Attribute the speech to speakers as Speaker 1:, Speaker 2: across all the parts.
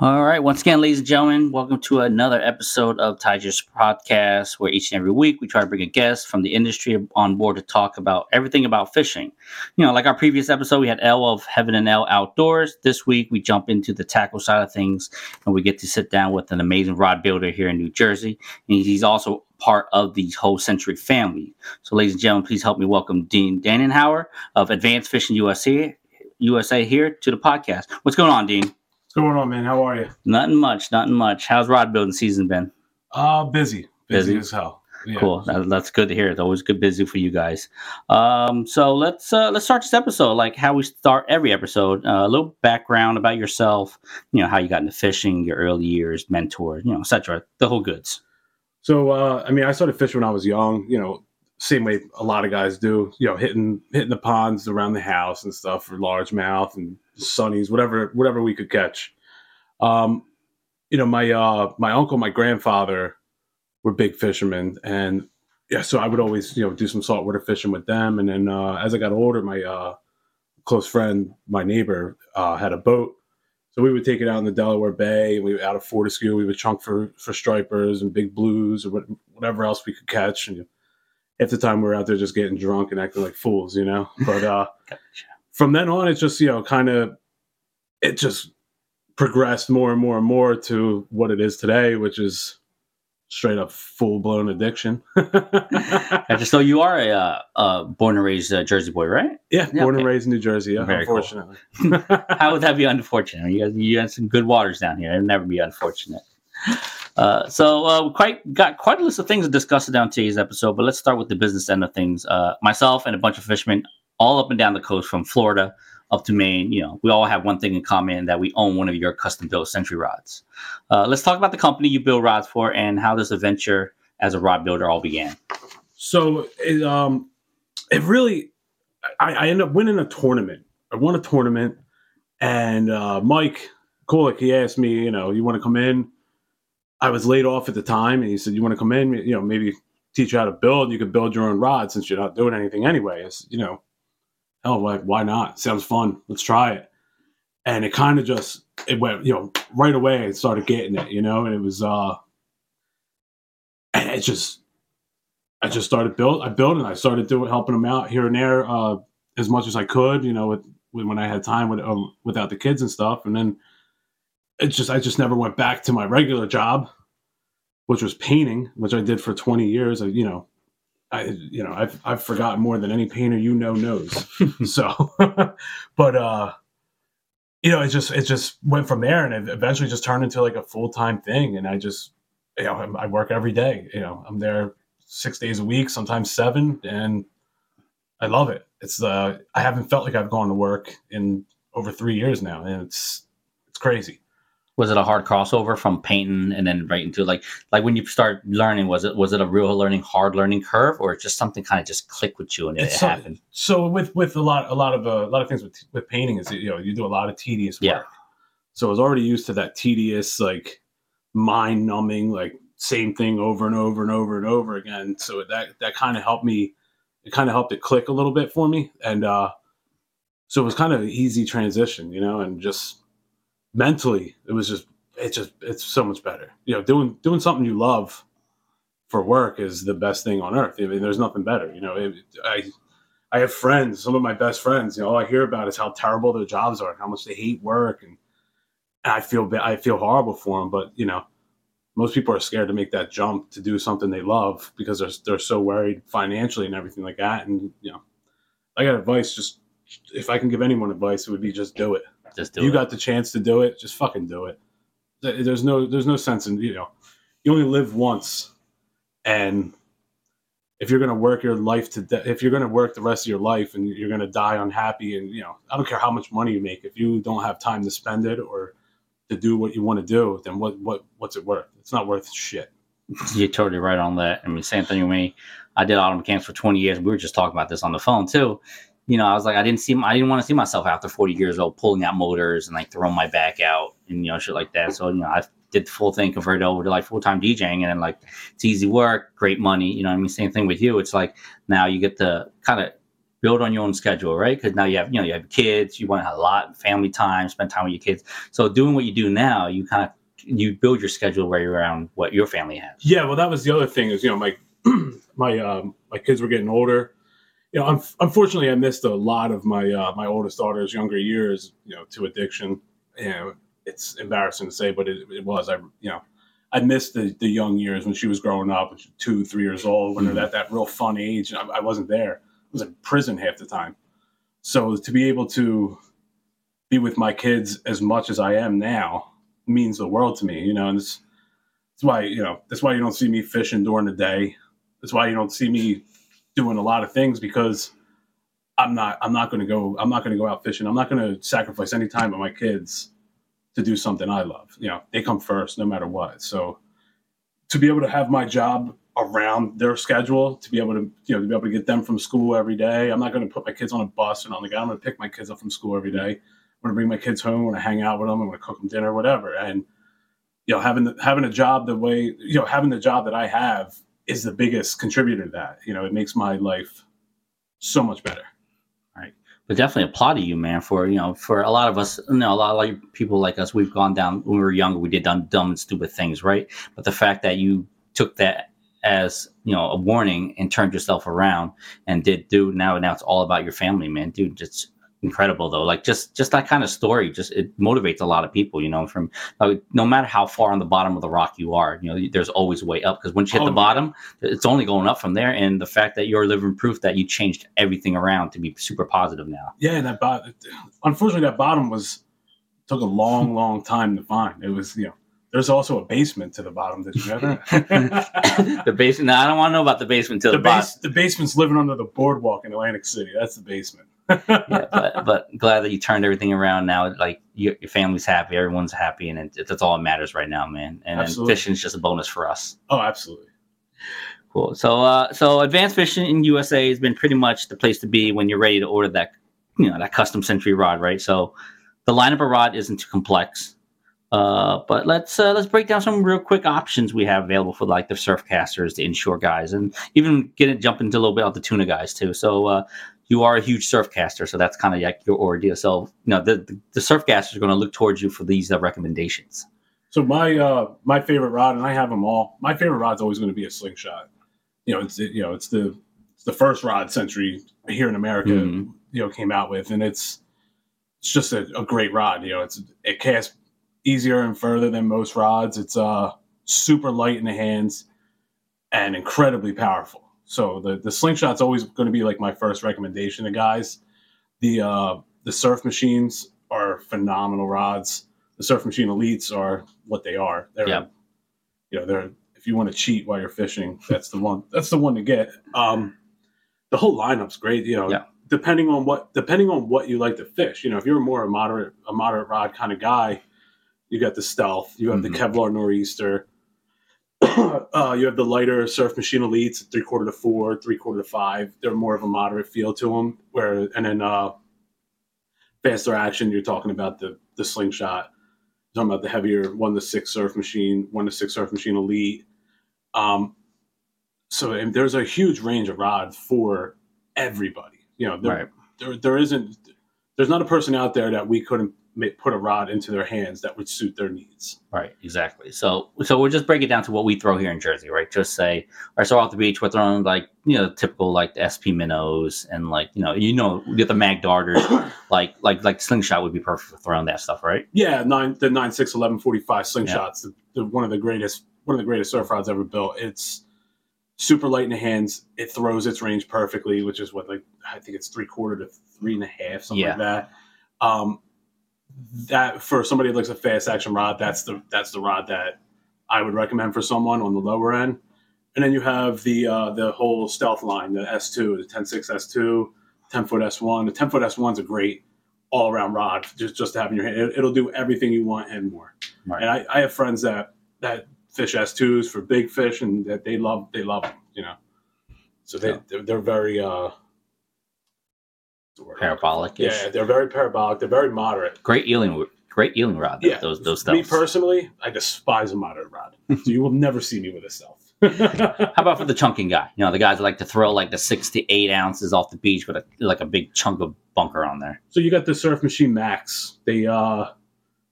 Speaker 1: All right. Once again, ladies and gentlemen, welcome to another episode of Tide Chasers Podcast, where each and every week we try to bring a guest from the industry on board to talk about everything about fishing. You know, like our previous episode, we had L of Heaven and L Outdoors. This week we jump into the tackle side of things and we get to sit down with an amazing rod builder here in New Jersey. And he's also part of the whole Century family. So, ladies and gentlemen, please help me welcome Dean Danenhower of Advanced Fishing USA, USA here to the podcast. What's going on, Dean?
Speaker 2: Going on, man? How are you?
Speaker 1: Nothing much, nothing much. How's rod building season been?
Speaker 2: Uh busy. Busy,
Speaker 1: Busy?
Speaker 2: as hell. Yeah.
Speaker 1: Cool. That, that's good to hear. It's always good busy for you guys. Um, so let's uh, let's start this episode like how we start every episode. Uh, a little background about yourself. You know how you got into fishing, your early years, mentor, you know, etc. The whole goods.
Speaker 2: So uh I mean I started fishing when I was young, you know, same way a lot of guys do, you know, hitting hitting the ponds around the house and stuff for largemouth and sunnies, whatever whatever we could catch. Um, you know, my uh my uncle, my grandfather were big fishermen and yeah, so I would always, you know, do some saltwater fishing with them. And then uh as I got older, my uh close friend, my neighbor, uh had a boat. So we would take it out in the Delaware Bay we out of Fortescue, we would chunk for for stripers and big blues or what, whatever else we could catch. And you know, at the time we were out there just getting drunk and acting like fools, you know. But uh from then on it's just, you know, kind of it just progressed more and more and more to what it is today, which is straight up full blown addiction.
Speaker 1: I just so you are a uh, uh, born and raised uh, Jersey boy, right?
Speaker 2: yeah,
Speaker 1: Yeah,
Speaker 2: born
Speaker 1: okay.
Speaker 2: and raised in New Jersey. Yeah,
Speaker 1: Very cool.
Speaker 2: unfortunately.
Speaker 1: How would that be unfortunate? You guys, you had some good waters down here. It'd never be unfortunate. Uh, so uh, quite got quite a list of things to discuss down today's episode, but let's start with the business end of things. Uh, myself and a bunch of fishermen all up and down the coast from Florida up to Maine, you know, we all have one thing in common that we own one of your custom built Century rods. Uh, let's talk about the company you build rods for and how this adventure as a rod builder all began.
Speaker 2: so it um it really I, I ended up winning a tournament. I won a tournament and uh Mike Kulik, he asked me, you know, you want to come in? I was laid off at the time and he said, You want to come in, you know, maybe teach you how to build, you could build your own rod since you're not doing anything anyway. It's, you know, hell, like why not? Sounds fun. Let's try it. And it kind of just it went, you know, right away I started getting it, you know, and it was uh and it just I just started build. I built and I started doing helping them out here and there uh, as much as I could. You know, with, with when I had time with um, without the kids and stuff. And then it's just I just never went back to my regular job, which was painting, which I did for twenty years. I, you know, I you know I've I've forgotten more than any painter you know knows. so, but uh, you know, it just it just went from there, and it eventually just turned into like a full time thing. And I just you know I I work every day. You know, I'm there six days a week, sometimes seven, and I love it. It's uh, I haven't felt like I've gone to work in over three years now, and it's it's crazy.
Speaker 1: Was it a hard crossover from painting and then right into like like when you start learning? Was it was it a real learning hard learning curve or just something kind of just click with you and it,
Speaker 2: so-
Speaker 1: happened?
Speaker 2: So with with a lot a lot of uh, a lot of things with with painting is you know you do a lot of tedious work.
Speaker 1: Yeah.
Speaker 2: So I was already used to that tedious like mind numbing like same thing over and over and over and over again. So that that kind of helped me it kind of helped it click a little bit for me, and uh, so it was kind of an easy transition, you know, and just mentally, it was just it's just it's so much better. You know, doing doing something you love for work is the best thing on earth. I mean, there's nothing better. You know, it, I I have friends, some of my best friends. You know, all I hear about is how terrible their jobs are, and how much they hate work, and, and I feel I feel horrible for them. But you know, most people are scared to make that jump to do something they love because they're they're so worried financially and everything like that. And you know, I got advice. Just if I can give anyone advice, it would be just do it.
Speaker 1: Just do
Speaker 2: you
Speaker 1: it.
Speaker 2: got the chance to do it, just fucking do it. There's no there's no sense in you know, you only live once, and if you're gonna work your life to de- if you're gonna work the rest of your life and you're gonna die unhappy and you know I don't care how much money you make if you don't have time to spend it or to do what you want to do then what what what's it worth? It's not worth shit.
Speaker 1: You're totally right on that. I mean, same thing with me. I did auto mechanics for 20 years. We were just talking about this on the phone too. You know, I was like, I didn't see, I didn't want to see myself after 40 years old pulling out motors and like throwing my back out and you know shit like that. So you know, I did the full thing, converted over to like full time DJing, and then like it's easy work, great money. You know, I mean, same thing with you. It's like now you get to kind of build on your own schedule, right? Because now you have, you know, you have kids, you want to have a lot of family time, spend time with your kids. So doing what you do now, you kind of you build your schedule right around what your family has.
Speaker 2: Yeah, well, that was the other thing is you know my my um, my kids were getting older. You know, un- unfortunately, I missed a lot of my uh, my oldest daughter's younger years. You know, to addiction. You know, it's embarrassing to say, but it, it was. I you know, I missed the the young years when she was growing up, when she was two, three years old, when they're at that real fun age. I, I wasn't there. I was in prison half the time. So to be able to be with my kids as much as I am now means the world to me. You know, and it's that's why you know that's why you don't see me fishing during the day. That's why you don't see me doing a lot of things because I'm not I'm not going to go I'm not going to go out fishing. I'm not going to sacrifice any time with my kids to do something I love. You know, they come first no matter what. So to be able to have my job around their schedule, to be able to you know to be able to get them from school every day. I'm not going to put my kids on a bus and the guy. I'm going to pick my kids up from school every day. I'm going to bring my kids home. I'm going to hang out with them. I'm going to cook them dinner, whatever. And you know, having the, having a job the way you know having the job that I have is the biggest contributor to that. You know, it makes my life so much better. Right.
Speaker 1: But definitely applaud to you, man, for you know, for a lot of us, you know, a lot of like people like us, we've gone down when we were younger, we did dumb, dumb and stupid things, right? But the fact that you took that as you know a warning and turned yourself around and did do now and now it's all about your family, man, dude, just incredible though. Like just just that kind of story, just it motivates a lot of people, you know, from like, no matter how far on the bottom of the rock you are, you know, there's always a way up because once you hit
Speaker 2: Oh,
Speaker 1: the bottom, it's only going up from there. And the fact that you're living proof that you changed everything around to be super positive now.
Speaker 2: Yeah, and that bottom, unfortunately, that bottom was took a long, long time to find. It was, you know, there's also a basement to the bottom. Did you know that?
Speaker 1: the basement. No, I don't want to know about the basement till
Speaker 2: the
Speaker 1: the, bottom.
Speaker 2: base, the basement's living under the boardwalk in Atlantic City. That's the basement.
Speaker 1: Yeah, but, but glad that you turned everything around now. Like your, your family's happy, everyone's happy, and it, that's all that matters right now, man. And, and fishing's just a bonus for us.
Speaker 2: Oh, absolutely.
Speaker 1: Cool. So, uh, so advanced fishing in USA has been pretty much the place to be when you're ready to order that, you know, that custom century rod, right? So, the lineup of rod isn't too complex. Uh, but let's uh, let's break down some real quick options we have available for like the surf casters, the inshore guys, and even get it jump into a little bit of the tuna guys too. So uh, you are a huge surf caster, so that's kind of like your ordeal. So you know the the, the surf casters are going to look towards you for these uh, recommendations.
Speaker 2: So my uh my favorite rod, and I have them all. My favorite rod's always going to be a slingshot. You know, it's you know it's the it's the first rod Century here in America.
Speaker 1: Mhm.
Speaker 2: You know, came out with, and it's it's just a, a great rod. You know, it's it casts easier and further than most rods. It's uh super light in the hands and incredibly powerful. So the the slingshot's always going to be like my first recommendation to guys. The uh the surf machines are phenomenal rods. The surf machine elites are what they are. They're
Speaker 1: Yeah.
Speaker 2: you know, they're if you want to cheat while you're fishing, that's the one that's the one to get. Um the whole lineup's great, you know.
Speaker 1: Yeah.
Speaker 2: Depending on what depending on what you like to fish. You know, if you're more a moderate a moderate rod kind of guy, you got the stealth, you have
Speaker 1: Mhm.
Speaker 2: the Kevlar nor'easter, uh, you have the lighter surf machine elites, three quarter to four, three quarter to five. They're more of a moderate feel to them. Where and then uh, faster action, you're talking about the the slingshot. You're talking about the heavier one to six surf machine, one to six surf machine elite. Um, so there's a huge range of rods for everybody. You know, there,
Speaker 1: Right.
Speaker 2: there there isn't there's not a person out there that we couldn't put a rod into their hands that would suit their needs.
Speaker 1: Right, exactly. So, so we'll just break it down to what we throw here in Jersey, right? Just say, all right, so off the beach, we're throwing like you know typical like the SP minnows and like you know you know get the mag darters, like like like slingshot would be perfect for throwing that stuff, right?
Speaker 2: Yeah, nine the nine six eleven forty five slingshots, the, the, one of the greatest one of the greatest surf rods ever built. It's super light in the hands. It throws its range perfectly, which is what like I think it's three quarter to three and a half, something
Speaker 1: Yeah.
Speaker 2: like that. Um, that for somebody that likes a fast action rod, that's the that's the rod that I would recommend for someone on the lower end. And then you have the uh, the whole stealth line, the S2, the 10.6 S2, 10 foot S1. The 10 foot S1 is a great all around rod just just to have in your hand. It, it'll do everything you want and more.
Speaker 1: Right.
Speaker 2: And I, I have friends that that fish S2s for big fish and that they love they love them, you know. So they
Speaker 1: Yeah.
Speaker 2: they're, they're very uh what's the word?
Speaker 1: Parabolic.
Speaker 2: Yeah, they're very parabolic. They're very moderate.
Speaker 1: Great eeling, great eeling rod.
Speaker 2: Yeah,
Speaker 1: those those
Speaker 2: Me personally, I despise a moderate rod. so you will never see me with a stealth.
Speaker 1: How about for the chunking guy? You know, the guys that like to throw like the six to eight ounces off the beach with a like a big chunk of bunker on there.
Speaker 2: So you got the Surf Machine Max. They uh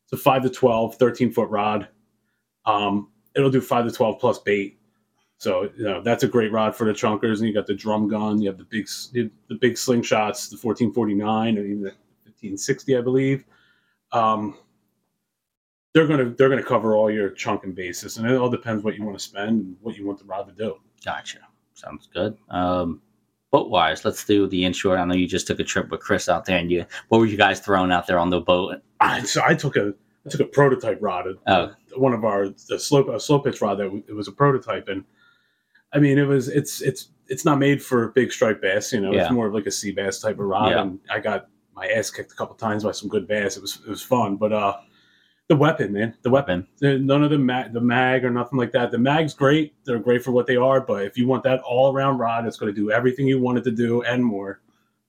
Speaker 2: it's a 5 to 12, 13 foot rod. Um it'll do 5 to 12 plus bait. So, you know, that's a great rod for the chunkers and you got the drum gun, you have the big the big slingshots, the 1449 or even the 1560, I believe. Um they're going to they're to cover all your chunking bases and it all depends what you want to spend and what you want the rod to do.
Speaker 1: Gotcha. Sounds good. Um, boat wise, let's do the inshore. I know you just took a trip with Chris out there, and you what were you guys throwing out there on the boat?
Speaker 2: I, so I took a I took a prototype rod,
Speaker 1: Oh.
Speaker 2: one of our the slow a slow pitch rod that w- it was a prototype, and I mean it was it's it's it's not made for big striped bass, you know,
Speaker 1: Yeah.
Speaker 2: it's more of like a sea bass type of rod,
Speaker 1: Yeah.
Speaker 2: and I got my ass kicked a couple times by some good bass. It was it was fun, but uh, the weapon, man, the weapon, none of the mag, the mag or nothing like that. The mag's great; they're great for what they are, but if you want that all around rod, it's going to do everything you want it to do and more.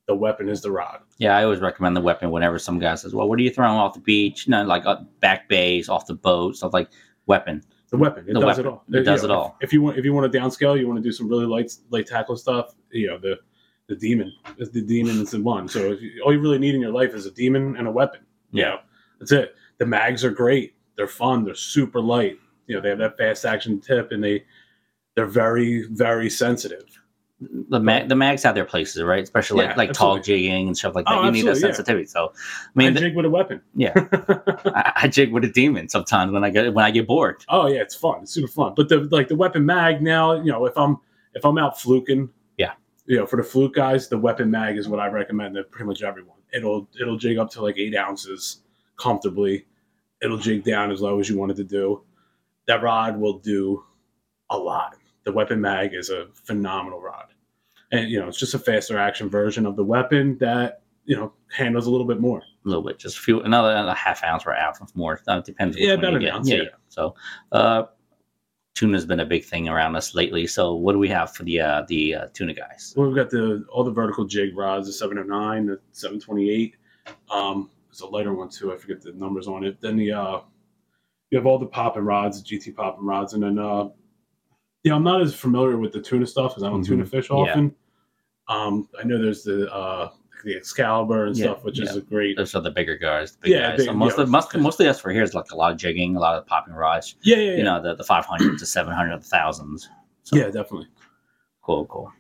Speaker 2: The weapon is the rod.
Speaker 1: Yeah, I always recommend the weapon whenever some guy says, "Well, what are you throwing off the beach?" You know, like uh, back bays, off the boat, stuff like weapon.
Speaker 2: The weapon. It
Speaker 1: The
Speaker 2: does
Speaker 1: weapon.
Speaker 2: it all.
Speaker 1: It does
Speaker 2: You
Speaker 1: it all.
Speaker 2: If, if you want, if you want to downscale, you want to do some really light, light tackle stuff. You know, the the demon, is the demon is the one. So if you, all you really need in your life is a demon and a weapon. You
Speaker 1: Yeah.
Speaker 2: know, that's it. The mags are great. They're fun. They're super light. You know, they have that fast action tip, and they they're very very sensitive.
Speaker 1: The mag, the mags have their places, right? Especially
Speaker 2: Yeah,
Speaker 1: like like tall jigging and stuff like that.
Speaker 2: Oh,
Speaker 1: you need that
Speaker 2: absolutely, yeah.
Speaker 1: sensitivity. So, I
Speaker 2: I
Speaker 1: mean, th-
Speaker 2: jig with a weapon.
Speaker 1: yeah, I, I jig with a demon sometimes when I get when I get bored.
Speaker 2: Oh yeah, it's fun. It's super fun. But the like the weapon mag now, you know, if I'm if I'm out fluking,
Speaker 1: Yeah.
Speaker 2: you know, for the fluke guys, the weapon mag is what I recommend to pretty much everyone. It'll it'll jig up to like eight ounces comfortably. It'll jig down as low as you want it to do. That rod will do a lot. The weapon mag is a phenomenal rod, and you know, it's just a faster action version of the weapon that you know handles a little bit more.
Speaker 1: a little bit, just a few, another, another half ounce or ounce more. Uh, depends.
Speaker 2: Yeah, about an ounce,
Speaker 1: Yeah,
Speaker 2: yeah.
Speaker 1: yeah. So, uh, tuna's been a big thing around us lately. So, what do we have for the uh, the uh, tuna guys?
Speaker 2: Well, we've got the all the vertical jig rods, the 709, the 728. Um, there's a lighter one too. I forget the numbers on it. Then the uh, you have all the popping rods, the GT popping rods, and then uh, yeah, I'm not as familiar with the tuna stuff because I don't
Speaker 1: Mhm.
Speaker 2: tuna fish
Speaker 1: Yeah.
Speaker 2: often. Um, I know there's the uh, the Excalibur and
Speaker 1: Yeah,
Speaker 2: stuff, which is a great.
Speaker 1: Those are the bigger guys. The big
Speaker 2: Yeah,
Speaker 1: guys.
Speaker 2: big-
Speaker 1: so most
Speaker 2: yeah.
Speaker 1: of most mostly that's for here is like a lot of jigging, a lot of popping rods.
Speaker 2: Yeah, yeah, yeah.
Speaker 1: You know, the the five hundred to seven hundred, the thousands. So,
Speaker 2: yeah, definitely.
Speaker 1: Cool, cool.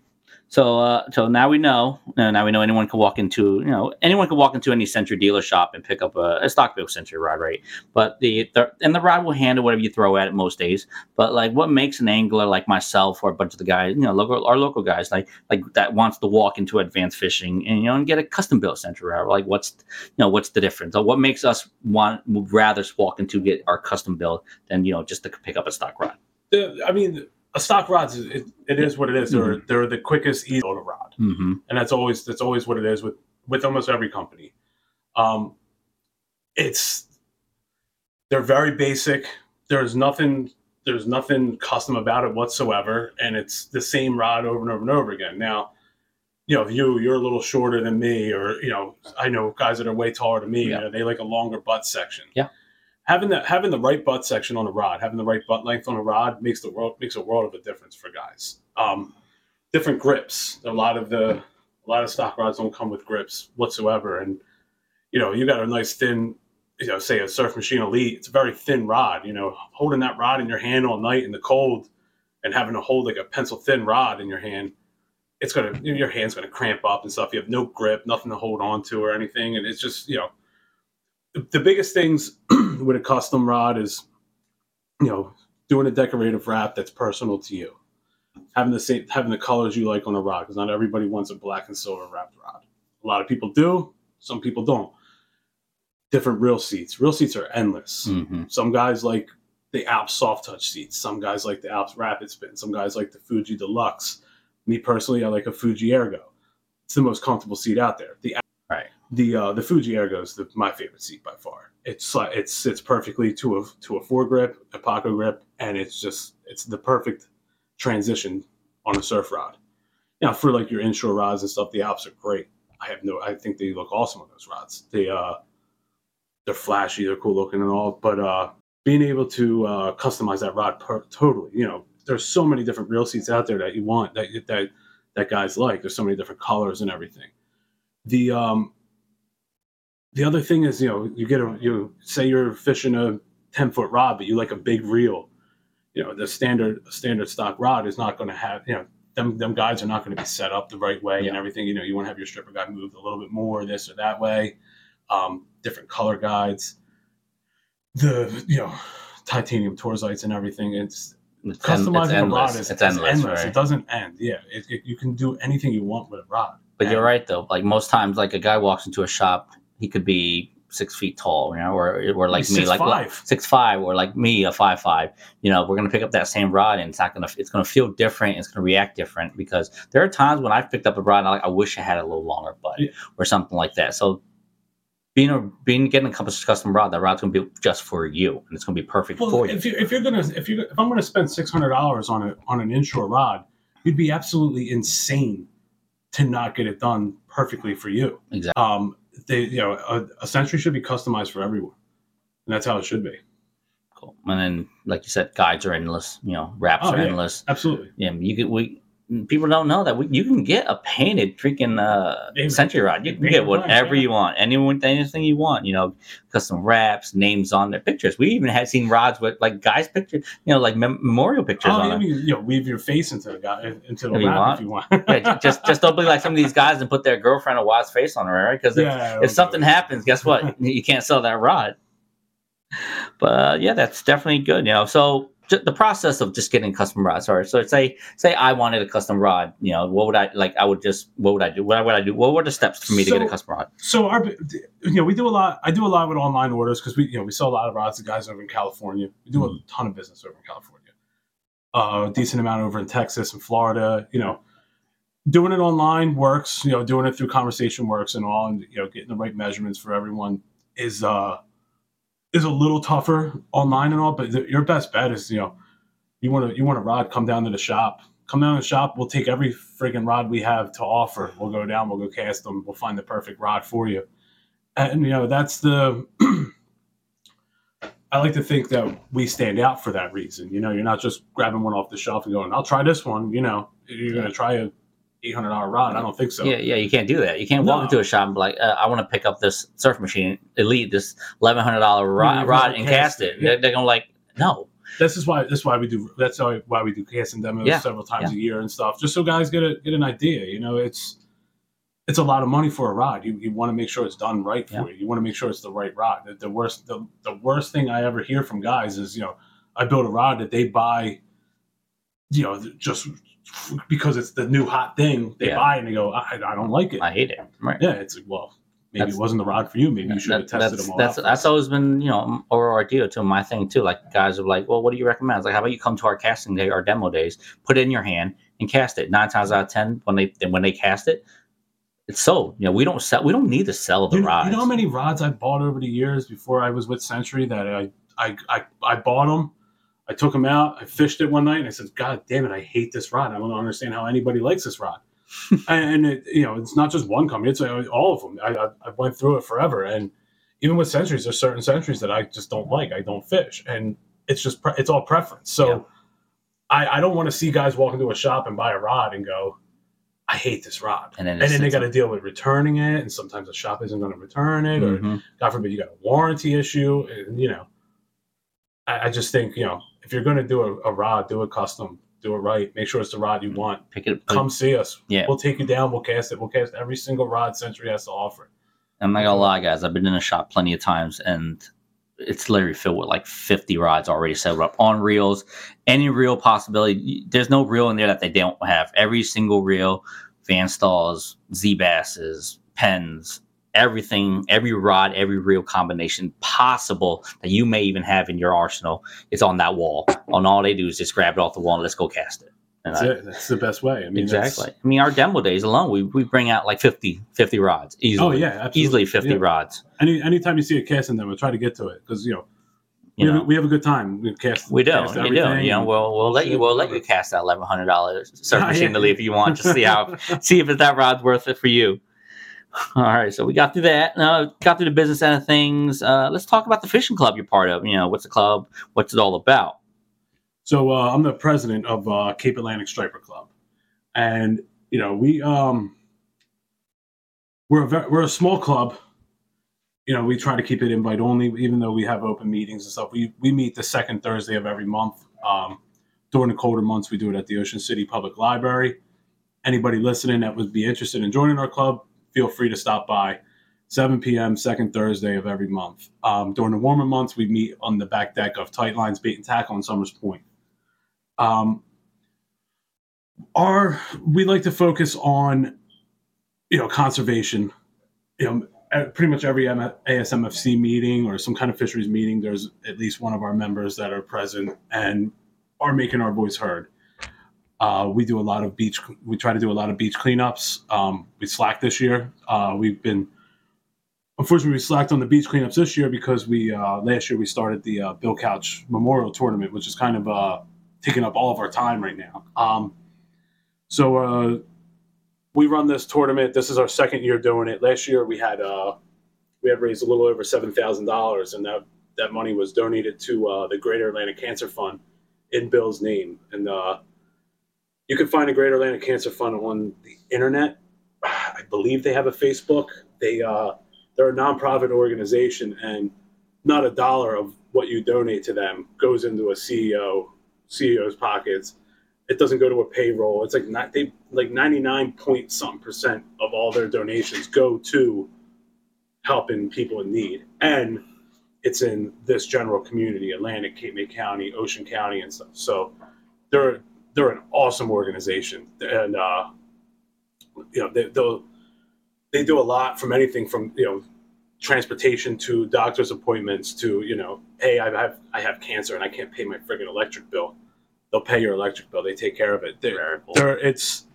Speaker 1: So, uh, so now we know. Now we know anyone can walk into, you know, anyone can walk into any Century dealer shop and pick up a, a stock built Century rod, right? But the, the and the rod will handle whatever you throw at it most days. But like, what makes an angler like myself or a bunch of the guys, you know, local our local guys, like like that wants to walk into advanced fishing and you know and get a custom built Century rod? Like, what's you know what's the difference? Or what makes us want rather walk into get our custom built than you know just to pick up a stock rod?
Speaker 2: I mean, a stock rods, it, it is what it is. They're they're the quickest, easy to rod.
Speaker 1: Mm-hmm.
Speaker 2: and that's always that's always what it is with with almost every company. Um, it's they're very basic. There's nothing there's nothing custom about it whatsoever, and it's the same rod over and over and over again. Now, you know, if you you're a little shorter than me, or you know, I know guys that are way taller than me.
Speaker 1: Yeah.
Speaker 2: You know, they like a longer butt section.
Speaker 1: Yeah.
Speaker 2: Having that having the right butt section on a rod, having the right butt length on a rod makes the world makes a world of a difference for guys. Um, different grips. A lot of the A lot of stock rods don't come with grips whatsoever, and you know you got a nice thin, you know, say a Surf Machine Elite. It's a very thin rod. You know, holding that rod in your hand all night in the cold, and having to hold like a pencil thin rod in your hand, it's gonna your hand's gonna cramp up and stuff. You have no grip, nothing to hold on to or anything, and it's just you know the, biggest things with a custom rod is you know doing a decorative wrap that's personal to you. Having the same having the colors you like on a rod because not everybody wants a black and silver wrapped rod. A lot of people do some people don't. Different reel seats. Reel seats are endless.
Speaker 1: Mm-hmm.
Speaker 2: some guys like the alps soft touch seats. Some guys like the alps rapid spin. Some guys like the fuji deluxe. Me personally i like a fuji ergo. It's the most comfortable seat out there. The. The uh the fuji ergo is the, my favorite seat by far. It's it sits perfectly to a to a foregrip a pocket grip and it's just it's the perfect transition on a surf rod. Now for like your inshore rods and stuff the alps are great. I have no i think they look awesome on those rods. They uh they're flashy they're cool looking and all but uh being able to uh customize that rod per- totally you know there's so many different reel seats out there that you want that that that guys like. There's so many different colors and everything. The um the other thing is you know you get a you say you're fishing a 10 foot rod but you like a big reel. You know the standard standard stock rod is not going to have you know them them guides are not going to be set up the right way and everything. You know you want to have your stripper guide moved a little bit more this or that way um different color guides. The you know titanium Torzites and everything it's
Speaker 1: It's,
Speaker 2: customizing
Speaker 1: it's
Speaker 2: a rod is
Speaker 1: it's endless, right?
Speaker 2: it doesn't end. Yeah it, it, you can do anything you want with a rod.
Speaker 1: But you're right though. Like most times, like a guy walks into a shop, he could be six feet tall, you know, or or like
Speaker 2: He's
Speaker 1: me, like
Speaker 2: 6'5".
Speaker 1: six five, or like me, a five five. You know, we're gonna pick up that same rod, and it's not gonna it's gonna feel different. It's gonna react different because there are times when I've picked up a rod, and I'm like I wish I had a little longer butt
Speaker 2: Yeah.
Speaker 1: or something like that. So. Being a being getting a custom custom rod, that rod's gonna be just for you, and it's gonna be perfect
Speaker 2: Well,
Speaker 1: for you.
Speaker 2: if you if you're gonna if you if I'm gonna spend six hundred dollars on a on an inshore rod, you'd be absolutely insane to not get it done perfectly for you.
Speaker 1: Exactly.
Speaker 2: Um, they you know a, a century should be customized for everyone, and that's how it should be.
Speaker 1: Cool. And then, like you said, guides are endless. You know, wraps
Speaker 2: Oh,
Speaker 1: are
Speaker 2: yeah.
Speaker 1: endless.
Speaker 2: Absolutely.
Speaker 1: Yeah, you could we people don't know that we, you can get a painted freaking uh century rod. You can get whatever
Speaker 2: yeah.
Speaker 1: you want, anyone, anything you want. You know, custom wraps, names on their pictures. We even had seen rods with like guys' pictures. You know, like mem- memorial pictures
Speaker 2: Oh,
Speaker 1: on them.
Speaker 2: you, know, weave your face into the guy into the
Speaker 1: If you want.
Speaker 2: if you want.
Speaker 1: yeah, just just don't be like some of these guys and put their girlfriend or wife's face on it, right? Because if,
Speaker 2: Yeah,
Speaker 1: if something happens, guess what? you can't sell that rod. But uh, yeah, that's definitely good. You know, so the process of just getting custom rods. Sorry, so say say I wanted a custom rod. You know, what would I like? I would just what would I do? What would I do? What were the steps for me to get a custom rod?
Speaker 2: so our you know we do a lot i do a lot with online orders because we you know we sell a lot of rods to guys over in california we do a
Speaker 1: Mhm.
Speaker 2: ton of business over in california uh, a decent amount over in texas and florida you know doing it online works you know doing it through conversation works and all and you know getting the right measurements for everyone is uh is a little tougher online and all but the, your best bet is you know you want to you want a rod come down to the shop. Come down to the shop we'll take every friggin rod we have to offer. We'll go down we'll go cast them we'll find the perfect rod for you. And you know that's the i like to think that we stand out for that reason. You know you're not just grabbing one off the shelf and going i'll try this one you know? You're going to try a $800 rod i don't think so.
Speaker 1: Yeah, yeah, you can't do that. You can't walk into a shop and be like, uh, I want to pick up this surf machine, elite, this eleven hundred dollar
Speaker 2: Yeah,
Speaker 1: rod, rod and
Speaker 2: cast
Speaker 1: cast
Speaker 2: it, yeah.
Speaker 1: They're, they're gonna like, no,
Speaker 2: this is why that's why we do that's why we do casting demos
Speaker 1: Yeah.
Speaker 2: several times a year and stuff just so guys get a get an idea you know it's it's a lot of money for a rod. You, you want to make sure it's done right for
Speaker 1: Yeah.
Speaker 2: you. You want to make sure it's the right rod. The, the worst the, the worst thing i ever hear from guys is you know i build a rod that they buy you know just because it's the new hot thing they
Speaker 1: Yeah.
Speaker 2: buy and they go i, I don't like it
Speaker 1: I hate it. Right.
Speaker 2: yeah it's like well maybe
Speaker 1: That's-
Speaker 2: it wasn't the rod for you maybe you should have tested them all
Speaker 1: that's, that's always been you know or our deal too my thing too like guys are like well what do you recommend it's like how about you come to our casting day our demo days put it in your hand and cast it nine times out of ten when they when they cast it it's sold you know we don't sell we don't need to sell the
Speaker 2: you,
Speaker 1: rods
Speaker 2: you know how many rods I bought over the years before I was with Century that I I I, I bought them. I took them out. I fished it one night, and I said, "God damn it! I hate this rod. I don't understand how anybody likes this rod." and it, you know, it's not just one company; it's uh, all of them. I, I, I went through it forever, and even with centuries, there's certain centuries that I just don't like. I don't fish, and it's just pre- it's all preference. So,
Speaker 1: Yeah.
Speaker 2: I, I don't want to see guys walk into a shop and buy a rod and go, I hate this rod.
Speaker 1: And then,
Speaker 2: And then they got to deal with returning it, and sometimes the shop isn't going to return it, or
Speaker 1: Mhm.
Speaker 2: God forbid you got a warranty issue. And, you know, I, I just think, you know, if you're going to do a, a rod, do it custom, do it right, make sure it's the rod you mm-hmm. want.
Speaker 1: pick it.
Speaker 2: Come see us.
Speaker 1: Yeah.
Speaker 2: We'll take you down. We'll cast it. We'll cast every single rod Century has to offer.
Speaker 1: I'm not gonna lie, guys. I've been in a shop plenty of times, and it's literally filled with like 50 rods already set up on reels. Any reel possibility, there's no reel in there that they don't have. Every single reel, Van Staals, Z Basses, Penns, everything, every rod, every reel combination possible that you may even have in your arsenal is on that wall. And all they do is just grab it off the wall and let's go cast it. And
Speaker 2: That's
Speaker 1: I-
Speaker 2: it. That's the best way. I mean,
Speaker 1: exactly. I mean, our demo days alone, we, we bring out like 50, 50 rods easily.
Speaker 2: Oh yeah, absolutely.
Speaker 1: Easily 50
Speaker 2: Yeah.
Speaker 1: rods.
Speaker 2: Any anytime you see a casting them, we'll try to get to it because you know
Speaker 1: You
Speaker 2: we,
Speaker 1: know,
Speaker 2: have, we have a good time. We cast.
Speaker 1: we do.
Speaker 2: cast
Speaker 1: We do. You know, we'll we'll let you we'll let you cast that eleven hundred dollars
Speaker 2: Yeah,
Speaker 1: surface
Speaker 2: yeah.
Speaker 1: if you want to see how see if that rod's worth it for you. All right, so we got through that. Now got through the business end of things. Uh, let's talk about the fishing club you're part of. You know, what's the club? What's it all about?
Speaker 2: So uh, I'm the president of uh, Cape Atlantic Striper Club, and you know we um we're a we're a small club. You know we try to keep it invite only, even though we have open meetings and stuff. We we meet the second Thursday of every month. Um, during the colder months, we do it at the Ocean City Public Library. Anybody listening that would be interested in joining our club, feel free to stop by. 7 p.m. second Thursday of every month. Um, during the warmer months, we meet on the back deck of Tight Lines Bait and Tackle on Somers Point. Um, our we like to focus on you know conservation. You know, pretty much every ASMFC meeting or some kind of fisheries meeting, there's at least one of our members that are present and are making our voice heard. Uh, we do a lot of beach. We try to do a lot of beach cleanups. Um, we slacked this year. Uh, we've been unfortunately we slacked on the beach cleanups this year because we uh, last year we started the uh, Bill Couch Memorial Tournament, which is kind of uh, taking up all of our time right now. Um, so uh, we run this tournament. This is our second year doing it. Last year we had we had raised a little over seven thousand dollars, and that that money was donated to the Greater Atlantic Cancer Fund in Bill's name. And you can find the Greater Atlantic Cancer Fund on the internet. I believe they have a Facebook. They uh, they're a nonprofit organization, and not a dollar of what you donate to them goes into a CEO CEO's pockets. It doesn't go to a payroll. It's like not they like ninety nine point something percent of all their donations go to helping people in need, and it's in this general community: Atlantic, Cape May County, Ocean County, and stuff. So they're they're an awesome organization, and uh, you know they, they'll they do a lot from anything from you know transportation to doctor's appointments to you know hey I have I have cancer and I can't pay my friggin' electric bill. They'll pay your electric bill. They take care of it. They're, they're it's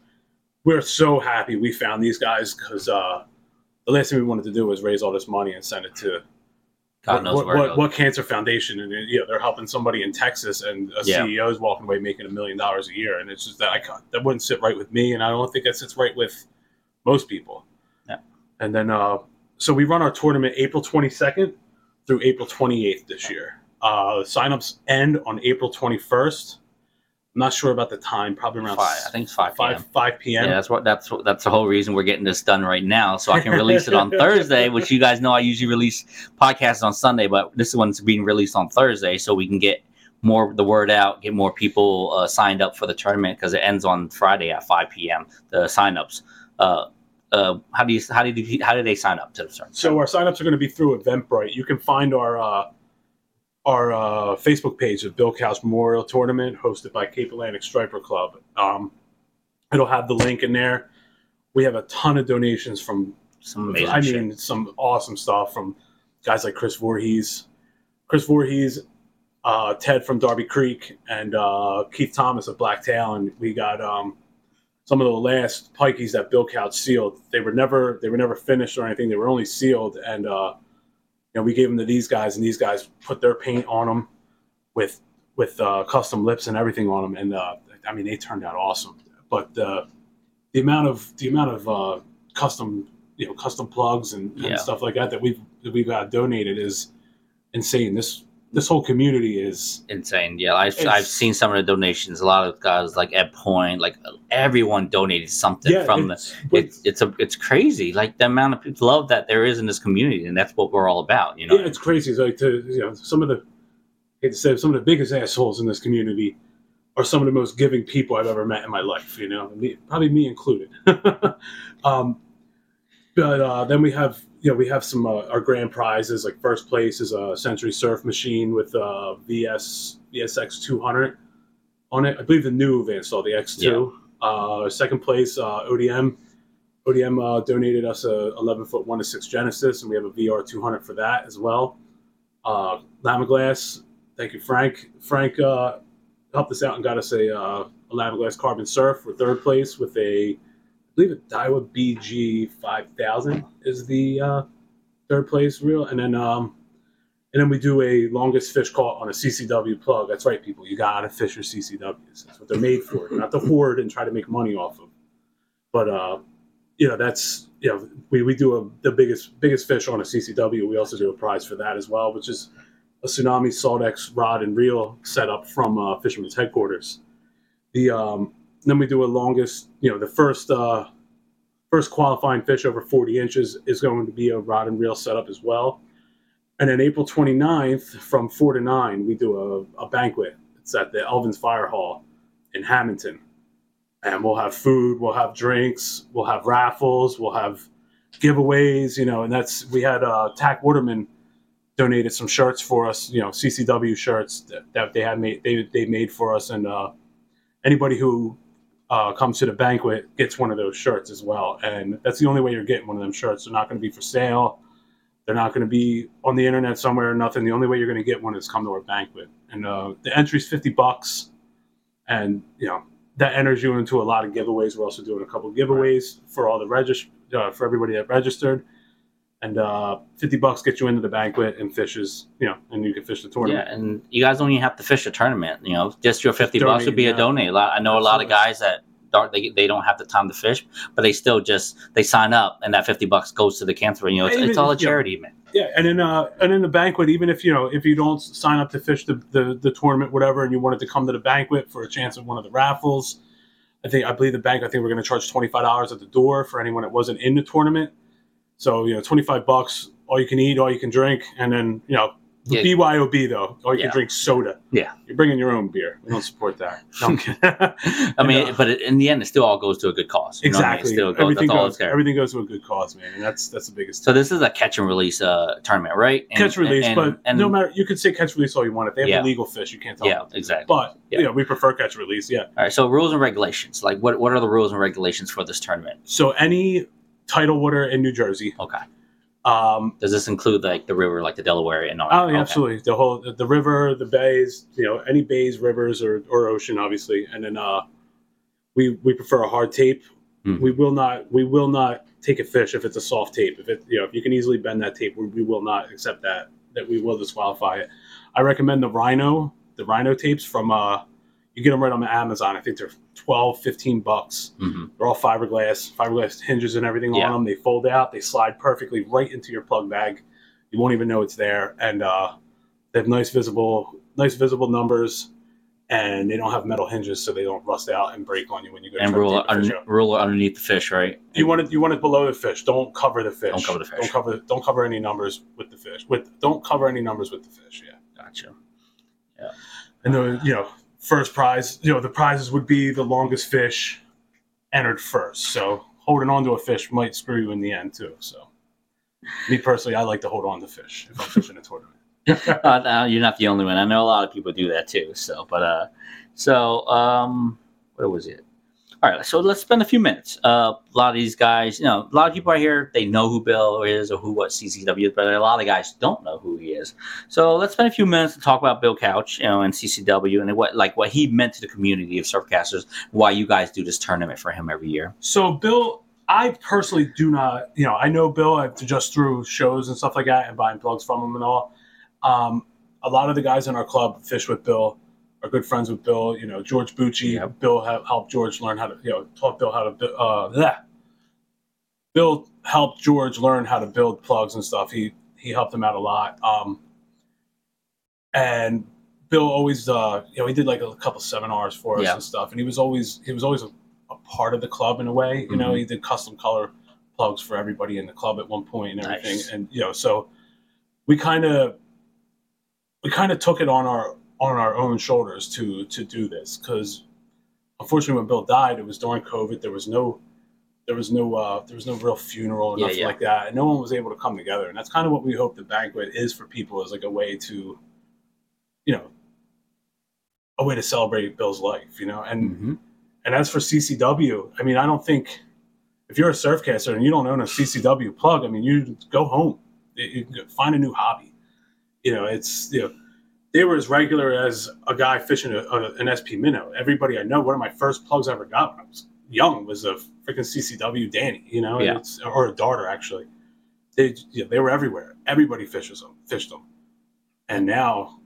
Speaker 2: we're so happy we found these guys because uh, the last thing we wanted to do was raise all this money and send it to
Speaker 1: God knows
Speaker 2: what,
Speaker 1: where.
Speaker 2: what, what cancer foundation and you know they're helping somebody in Texas and a
Speaker 1: Yeah.
Speaker 2: CEO is walking away making a million dollars a year and it's just that I can't, that wouldn't sit right with me and I don't think that sits right with most people.
Speaker 1: Yeah.
Speaker 2: And then uh, so we run our tournament April 22nd through April 28th this year. Uh, signups end on April 21st. I'm not sure about the time, probably around
Speaker 1: Five, I think it's five.
Speaker 2: five
Speaker 1: p.m.
Speaker 2: five p.m.
Speaker 1: Yeah, that's what that's what that's the whole reason we're getting this done right now, so I can release it on Thursday. Which you guys know I usually release podcasts on Sunday, but this one's being released on Thursday, so we can get more the word out, get more people uh, signed up for the tournament because it ends on Friday at five p.m. The signups. Uh, uh, how do you how did you, how did they sign up to the tournament?
Speaker 2: So our signups are going to be through Eventbrite. You can find our uh, our uh, Facebook page of Bill Couch Memorial Tournament hosted by Cape Atlantic Striper Club. Um, it'll have the link in there. We have a ton of donations from
Speaker 1: some amazing
Speaker 2: I
Speaker 1: shit.
Speaker 2: mean, some awesome stuff from guys like Chris Voorhees, Chris Voorhees, uh, Ted from Darby Creek, and uh, Keith Thomas of Blacktail. And we got um, some of the last pikeys that Bill Couch sealed. They were never they were never finished or anything. They were only sealed, and uh, you know we gave them to these guys, and these guys put their paint on them with with uh, custom lips and everything on them. And uh, I mean, they turned out awesome. But uh, the amount of the amount of uh, custom you know custom plugs and, and
Speaker 1: Yeah.
Speaker 2: stuff like that that we've that we've got donated is insane. This this whole community is
Speaker 1: insane. Yeah, I've I've seen some of the donations. A lot of guys like at Point, like everyone donated something
Speaker 2: yeah,
Speaker 1: from the.
Speaker 2: it's,
Speaker 1: It's it's a it's crazy. Like the amount of people love that there is in this community, and that's what we're all about. You know.
Speaker 2: yeah, it's crazy. It's like to you know some of the hate say some of the biggest assholes in this community are some of the most giving people I've ever met in my life. You know, me, probably me included. um, but uh, then we have you know we have some uh, our grand prizes. Like first place is a Century Surf machine with uh, VS VSX 200 on it. I believe the new Van Staal, the X2. Uh, second place, uh, ODM. ODM uh, donated us a 11 foot one to six Genesis, and we have a VR 200 for that as well. Uh, Lamiglas, thank you, Frank. Frank uh, helped us out and got us a, uh, a Lamiglas Carbon Surf for third place with a, believe it Daiwa BG 5000 is the uh, third place reel, and then um, and then we do a longest fish caught on a CCW plug. That's right, people. You gotta fish your CCWs. That's what they're made for. Not to hoard and try to make money off of. But uh, you know, that's you know, we, we do a, the biggest biggest fish on a CCW. We also do a prize for that as well, which is a tsunami Saltex rod and reel setup from uh, Fisherman's headquarters. The um, then we do a longest, you know, the first uh, first qualifying fish over 40 inches is going to be a rod and reel setup as well. And then April 29th from 4 to 9, we do a, a banquet. It's at the Elvins Fire Hall in Hamilton. And we'll have food, we'll have drinks, we'll have raffles, we'll have giveaways, you know, and that's, we had uh, Tack Waterman donated some shirts for us, you know, CCW shirts that, that they had made, they, they made for us. And uh, anybody who uh, comes to the banquet gets one of those shirts as well. And that's the only way you're getting one of them shirts. They're not going to be for sale. They're not going to be on the internet somewhere or nothing. The only way you're going to get one is come to our banquet. And uh, the entry's 50 bucks. And, you know, that enters you into a lot of giveaways. We're also doing a couple giveaways for all the regist- uh, for everybody that registered. And uh, 50 bucks gets you into the banquet and fishes, you know, and you can fish the tournament.
Speaker 1: Yeah, and you guys don't even have to fish a tournament. You know, just your fifty bucks would be a
Speaker 2: Donate,
Speaker 1: donate. A lot, I know a lot of guys that don't they, they don't have the time to fish, but they still just they sign up and that fifty bucks goes to the cancer. You know, it's,
Speaker 2: Even-
Speaker 1: it's all a
Speaker 2: yeah.
Speaker 1: charity, man.
Speaker 2: Yeah, and then uh, and in the banquet, even if you know if you don't sign up to fish the, the the tournament, whatever, and you wanted to come to the banquet for a chance at one of the raffles, I think I believe the bank. I think we're going to charge twenty five dollars at the door for anyone that wasn't in the tournament. So you know, twenty five bucks, all you can eat, all you can drink, and then you know,
Speaker 1: Yeah.
Speaker 2: BYOB though, all you
Speaker 1: Yeah.
Speaker 2: can drink soda.
Speaker 1: Yeah.
Speaker 2: you're bringing your own beer. We don't support that. No.
Speaker 1: I mean,
Speaker 2: And, uh,
Speaker 1: but in the end, it still all goes to a good cause. You know I mean?
Speaker 2: Exactly.
Speaker 1: still goes,
Speaker 2: everything goes. Everything goes to a good cause, man, and that's that's the biggest.
Speaker 1: So this is a catch and release uh, tournament, right? And-
Speaker 2: catch release,
Speaker 1: and-
Speaker 2: but
Speaker 1: and-
Speaker 2: no matter you can say catch release all you want. If they have
Speaker 1: Yeah.
Speaker 2: illegal fish, you can't tell
Speaker 1: yeah, exactly.
Speaker 2: But
Speaker 1: Yeah.
Speaker 2: you know, we prefer catch release. Yeah.
Speaker 1: All right, so rules and regulations. Like, what what are the rules and regulations for this tournament?
Speaker 2: So any tidal water in New Jersey.
Speaker 1: Okay.
Speaker 2: Um,
Speaker 1: Does this include like the river, like the Delaware and all?
Speaker 2: oh, yeah,
Speaker 1: okay.
Speaker 2: absolutely. The whole the, the river, the bays, you know, any bays, rivers, or or ocean, obviously. And then uh, we we prefer a hard tape.
Speaker 1: Mhm.
Speaker 2: We will not we will not take a fish if it's a soft tape. If it you know if you can easily bend that tape, we, we will not accept that. That we will disqualify it. I recommend the Rhino, the Rhino tapes from uh, you get them right on Amazon. I think they're 12, 15 bucks.
Speaker 1: Mhm.
Speaker 2: They're all fiberglass, fiberglass hinges and everything
Speaker 1: Yeah.
Speaker 2: on them. They fold out, they slide perfectly right into your plug bag. You won't even know it's there, and uh, they have nice visible, nice visible numbers, and they don't have metal hinges, so they don't rust out and break on you when you go.
Speaker 1: And
Speaker 2: try to
Speaker 1: rule
Speaker 2: take
Speaker 1: un- underneath the fish, right?
Speaker 2: You want it, you want it below the fish. Don't cover the fish.
Speaker 1: Don't cover the fish.
Speaker 2: Don't cover. Don't cover any numbers with the fish. With don't cover any numbers with the fish. Yeah.
Speaker 1: Gotcha. Yeah.
Speaker 2: And the you know first prize, you know the prizes would be the longest fish entered first. So holding on to a fish might screw you in the end too. So me personally, I like to hold on to fish if I'm fishing a tournament.
Speaker 1: uh, you're not the only one. I know a lot of people do that too. So, but uh, so um, what was it? All right, so let's spend a few minutes. Uh, a lot of these guys, you know, a lot of people out here they know who Bill is or who what CCW is, but a lot of guys don't know who he is. So let's spend a few minutes to talk about Bill Couch, you know, and CCW and what like what he meant to the community of surfcasters. Why you guys do this tournament for him every year?
Speaker 2: So Bill, I personally do not, you know, I know Bill just through shows and stuff like that and buying plugs from him and all. Um, a lot of the guys in our club fish with Bill, are good friends with Bill. You know, George Bucci,
Speaker 1: Yep.
Speaker 2: Bill helped George learn how to, you know, taught Bill how to, uh, bleh. Bill helped George learn how to build plugs and stuff. He he helped him out a lot. Um, and Bill always, uh, you know, he did like a couple seminars for us
Speaker 1: Yeah.
Speaker 2: and stuff, and he was always he was always a, a part of the club in a way. You know,
Speaker 1: Mhm.
Speaker 2: he did custom color plugs for everybody in the club at one point and everything,
Speaker 1: Nice.
Speaker 2: and you know, so we kind of we kind of took it on our on our own shoulders to to do this because unfortunately when Bill died, it was during COVID. There was no there was no uh, there was no real funeral or
Speaker 1: Yeah,
Speaker 2: nothing
Speaker 1: yeah.
Speaker 2: like that, and no one was able to come together. And that's kind of what we hope the banquet is for people, is like a way to, you know, a way to celebrate Bill's life, you know. And
Speaker 1: Mhm.
Speaker 2: and as for CCW, I mean, I don't think if you're a surfcaster and you don't own a CCW plug, I mean, you go home, you, you can find a new hobby. You know, it's you know, they were as regular as a guy fishing a, a, an SP minnow. Everybody I know, one of my first plugs I ever got when I was young was a freaking CCW Danny. You know,
Speaker 1: Yeah.
Speaker 2: it's, or a darter actually. They you know, they were everywhere. Everybody fishes them, fished them, and now.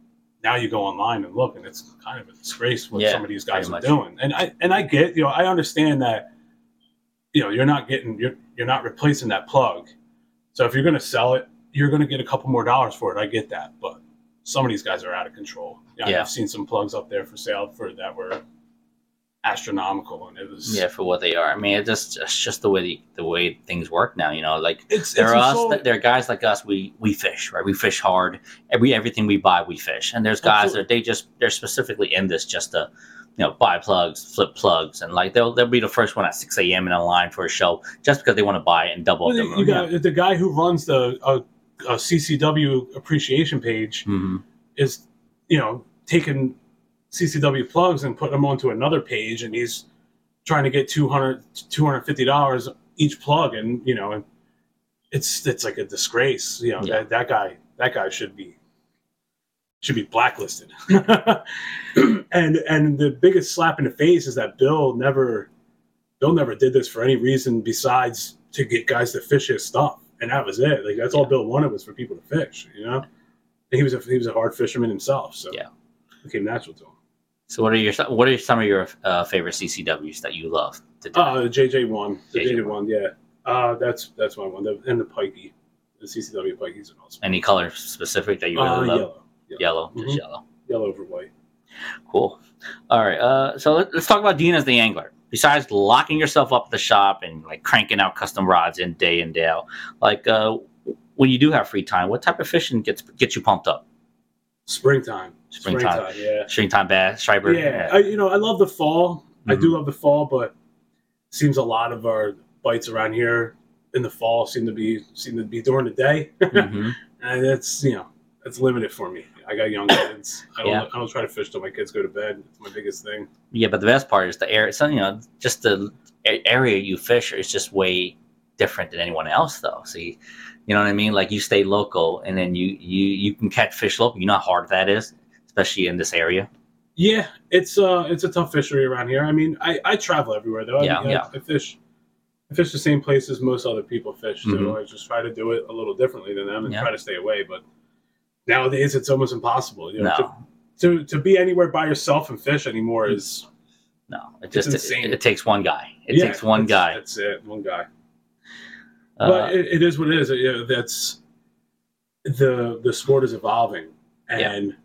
Speaker 2: Now you go online and look, and it's kind of a disgrace what
Speaker 1: Yeah,
Speaker 2: some of these guys are
Speaker 1: much.
Speaker 2: doing. And I and I get, you know, I understand that you know you're not getting you're you're not replacing that plug so if you're going to sell it you're going to get a couple more dollars for it i get that but some of these guys are out of control yeah,
Speaker 1: Yeah.
Speaker 2: i've seen some plugs up there for sale for that were astronomical and it was
Speaker 1: Yeah, for what they are. I mean, it just it's just the way the, the way things work now. You know, like
Speaker 2: it's,
Speaker 1: there
Speaker 2: it's
Speaker 1: are us,
Speaker 2: soul-
Speaker 1: there are guys like us. We we fish, right? We fish hard. Every everything we buy, we fish. And there's guys
Speaker 2: Absolutely.
Speaker 1: that they just they're specifically in this just to, you know, buy plugs, flip plugs, and like they'll they'll be the first one at six a.m. in a line for a show just because they want to buy it and double
Speaker 2: Well,
Speaker 1: up
Speaker 2: you, you got the guy who runs the uh, uh, ccw appreciation page
Speaker 1: hmm
Speaker 2: is you know taking ccw plugs and putting them onto another page and he's trying to get 200 250 each plug and you know and it's it's like a disgrace you know
Speaker 1: Yeah.
Speaker 2: that, that guy that guy should be should be blacklisted. And and the biggest slap in the face is that bill never bill never did this for any reason besides to get guys to fish his stuff and that was it like that's all bill wanted was for people to fish you know and he was a he was a hard fisherman himself so
Speaker 1: Yeah.
Speaker 2: it became natural to him
Speaker 1: So what are your what are some of your uh, favorite CCWs that you love to do?
Speaker 2: Uh, the JJ one, the
Speaker 1: JJ
Speaker 2: one, yeah. Uh, that's that's my one. The, and the Pikey, the CCW Pikeys are awesome.
Speaker 1: Any color specific that you
Speaker 2: Uh,
Speaker 1: really love?
Speaker 2: yellow,
Speaker 1: Yellow, just
Speaker 2: Mhm.
Speaker 1: yellow.
Speaker 2: yellow over white.
Speaker 1: Cool. All right. Uh, so let, let's talk about Dean as the angler. Besides locking yourself up at the shop and like cranking out custom rods in day in day out, like uh, when you do have free time, what type of fishing gets gets you pumped up?
Speaker 2: Springtime,
Speaker 1: Springtime.
Speaker 2: yeah,
Speaker 1: springtime bass, striper.
Speaker 2: yeah. I, you know, I love the fall. I
Speaker 1: Mhm.
Speaker 2: do love the fall, but it seems a lot of our bites around here in the fall seem to be seem to be during the day,
Speaker 1: Mhm.
Speaker 2: and it's you know it's limited for me. I got young kids. I don't,
Speaker 1: Yeah.
Speaker 2: I don't try to fish till my kids go to bed. It's my biggest thing.
Speaker 1: Yeah, but the best part is the area. So you know, just the area you fish is just way different than anyone else, though. See, you, know what I mean? Like you stay local, and then you you you can catch fish local. You know how hard that is, especially in this area.
Speaker 2: Yeah, it's uh it's a tough fishery around here. I mean, I, I travel everywhere though. I
Speaker 1: Yeah,
Speaker 2: mean,
Speaker 1: yeah.
Speaker 2: I fish I fish the same places most other people fish, so
Speaker 1: Mhm.
Speaker 2: I just try to do it a little differently than them and
Speaker 1: Yeah.
Speaker 2: try to stay away. But nowadays, it's almost impossible. You know,
Speaker 1: No,
Speaker 2: to, to to be anywhere by yourself and fish anymore is
Speaker 1: no, it just it,
Speaker 2: insane.
Speaker 1: it takes one guy. It
Speaker 2: yeah,
Speaker 1: takes one
Speaker 2: that's-
Speaker 1: guy.
Speaker 2: That's it, one guy.
Speaker 1: Uh,
Speaker 2: but it, it is what it is. You know, that's the the sport is evolving,
Speaker 1: Yeah.
Speaker 2: and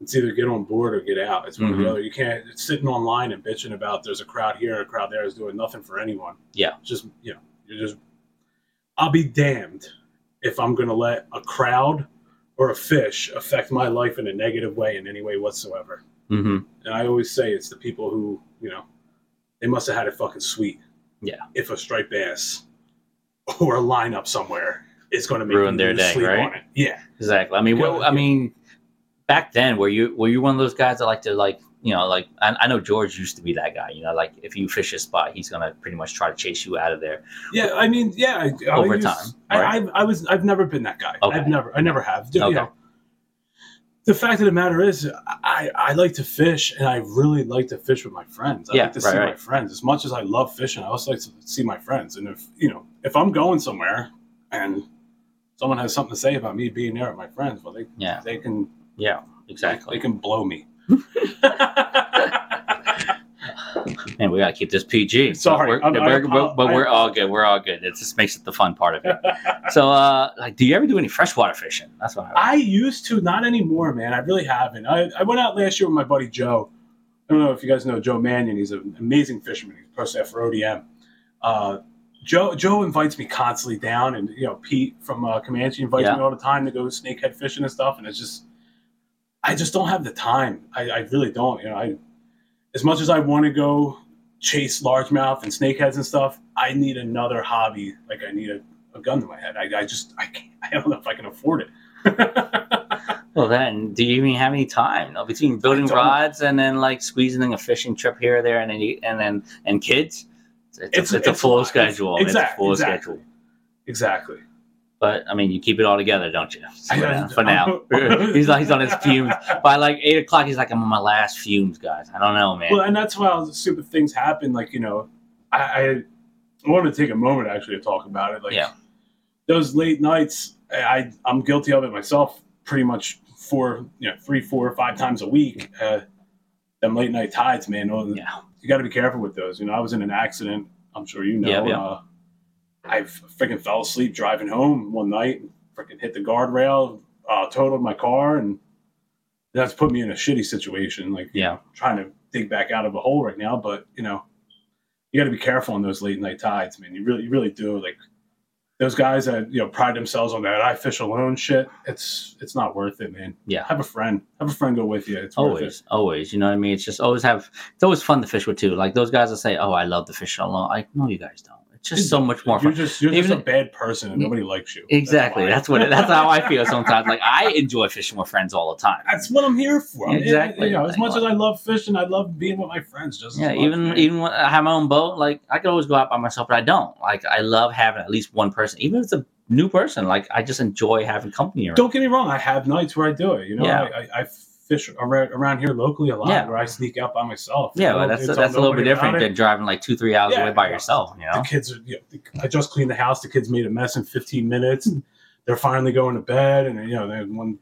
Speaker 2: it's either get on board or get out. It's one or
Speaker 1: Mhm.
Speaker 2: the other. You can't it's sitting online and bitching about there's a crowd here and a crowd there is doing nothing for anyone.
Speaker 1: Yeah.
Speaker 2: It's just you know, you're just. I'll be damned if I'm going to let a crowd or a fish affect my life in a negative way in any way whatsoever.
Speaker 1: mhm.
Speaker 2: And I always say it's the people who, you know, they must have had it fucking sweet.
Speaker 1: Yeah.
Speaker 2: If a striped bass or a lineup somewhere is going to make
Speaker 1: Ruin their day, right?
Speaker 2: Yeah.
Speaker 1: Exactly. I mean, well, I mean, back then, were you were you one of those guys that like to like you know like I, I know George used to be that guy. You know, like if you fish a spot, he's gonna pretty much try to chase you out of there.
Speaker 2: Yeah. I mean, yeah. I, I
Speaker 1: Over
Speaker 2: use-
Speaker 1: time,
Speaker 2: I,
Speaker 1: right?
Speaker 2: I, I was, I've never been that guy.
Speaker 1: Okay.
Speaker 2: I've never, I never have. You
Speaker 1: Okay.
Speaker 2: know, the fact of the matter is, I, I like to fish and I really like to fish with my friends. I
Speaker 1: Yeah,
Speaker 2: like to
Speaker 1: right,
Speaker 2: see my friends. As much as I love fishing, I also like to see my friends. And if, you know, if I'm going somewhere and someone has something to say about me being there with my friends, well, they,
Speaker 1: Yeah,
Speaker 2: they can,
Speaker 1: yeah, exactly
Speaker 2: they
Speaker 1: exactly.
Speaker 2: can blow me.
Speaker 1: Man, we gotta keep this PG.
Speaker 2: Sorry,
Speaker 1: but we're, we're- but we're all good. We're all good. It just makes it the fun part of it. so, uh, like, do you ever do any freshwater fishing? That's what I.
Speaker 2: I used to, not anymore, man. I really haven't. I, I went out last year with my buddy Joe. I don't know if you guys know Joe Mannion. He's an amazing fisherman. He's pro staff for ODM. Uh, Joe Joe invites me constantly down, and you know Pete from uh, Comanche invites
Speaker 1: Yeah.
Speaker 2: me all the time to go snakehead fishing and stuff. And it's just, I just don't have the time. I, I really don't. You know, I as much as I want to go chase largemouth and snakeheads and stuff, I need another hobby. Like I need a, a gun to my head. I, I just I can't. I don't know if I can afford it.
Speaker 1: Well, then, do you even have any time no, between building rods and then like squeezing in a fishing trip here or there, and then you, and then and kids? It's, it's, a, it's
Speaker 2: it's a
Speaker 1: full schedule.
Speaker 2: exact-
Speaker 1: it's a full
Speaker 2: exactly.
Speaker 1: schedule.
Speaker 2: exactly.
Speaker 1: But I mean, you keep it all together, don't you? For, now- for now, he's like he's on his fumes. By like eight o'clock, he's like, I'm on my last fumes, guys. I don't know, man.
Speaker 2: Well, and that's why all the stupid things happen. Like you know, I, I I wanted to take a moment actually to talk about it. Like
Speaker 1: Yeah.
Speaker 2: those late nights, I I'm guilty of it myself. Pretty much four, you know, three, four, five times a week. Uh, them late night tides, man.
Speaker 1: yeah,
Speaker 2: You got to be careful with those. You know, I was in an accident. I'm sure you know.
Speaker 1: Yeah, yeah.
Speaker 2: Uh, I freaking fell asleep driving home one night. Freaking hit the guardrail, uh, totaled my car, and that's put me in a shitty situation. Like
Speaker 1: yeah,
Speaker 2: trying to dig back out of a hole right now, but you know, you got to be careful on those late night tides, man. You really, you really do. Like those guys that you know pride themselves on that I fish alone shit. It's it's not worth it, man.
Speaker 1: yeah.
Speaker 2: Have a friend. Have a friend go with you. It's
Speaker 1: Always, always. You know what I mean? It's just always have. It's always fun to fish with too. Like those guys that say, "Oh, I love to fish alone." Like, no, you guys don't. Just so much more
Speaker 2: You're
Speaker 1: fun.
Speaker 2: just you're
Speaker 1: Even-
Speaker 2: just a bad person and nobody likes you.
Speaker 1: Exactly.
Speaker 2: why.
Speaker 1: That's what. It, that's how I feel sometimes. Like I enjoy fishing with friends all the time.
Speaker 2: That's what I'm here for.
Speaker 1: Exactly.
Speaker 2: You know, as much as I love fishing, I love being with my friends. Just
Speaker 1: Yeah, even even when I have my own boat, like I could always go out by myself, but I don't. Like I love having at least one person, even if it's a new person. Like I just enjoy having company around.
Speaker 2: Don't get me wrong. I have nights where I do it. You know,
Speaker 1: Yeah.
Speaker 2: I, I, I fish around, around here locally a lot,
Speaker 1: Yeah.
Speaker 2: where I sneak out by myself.
Speaker 1: yeah, but that's
Speaker 2: it's
Speaker 1: that's a little bit different than driving like two three hours
Speaker 2: Yeah,
Speaker 1: away by
Speaker 2: yeah.
Speaker 1: yourself. You
Speaker 2: The
Speaker 1: know?
Speaker 2: kids are. You know, I just cleaned the house. The kids made a mess in 15 minutes. And they're finally going to bed, and you know, then one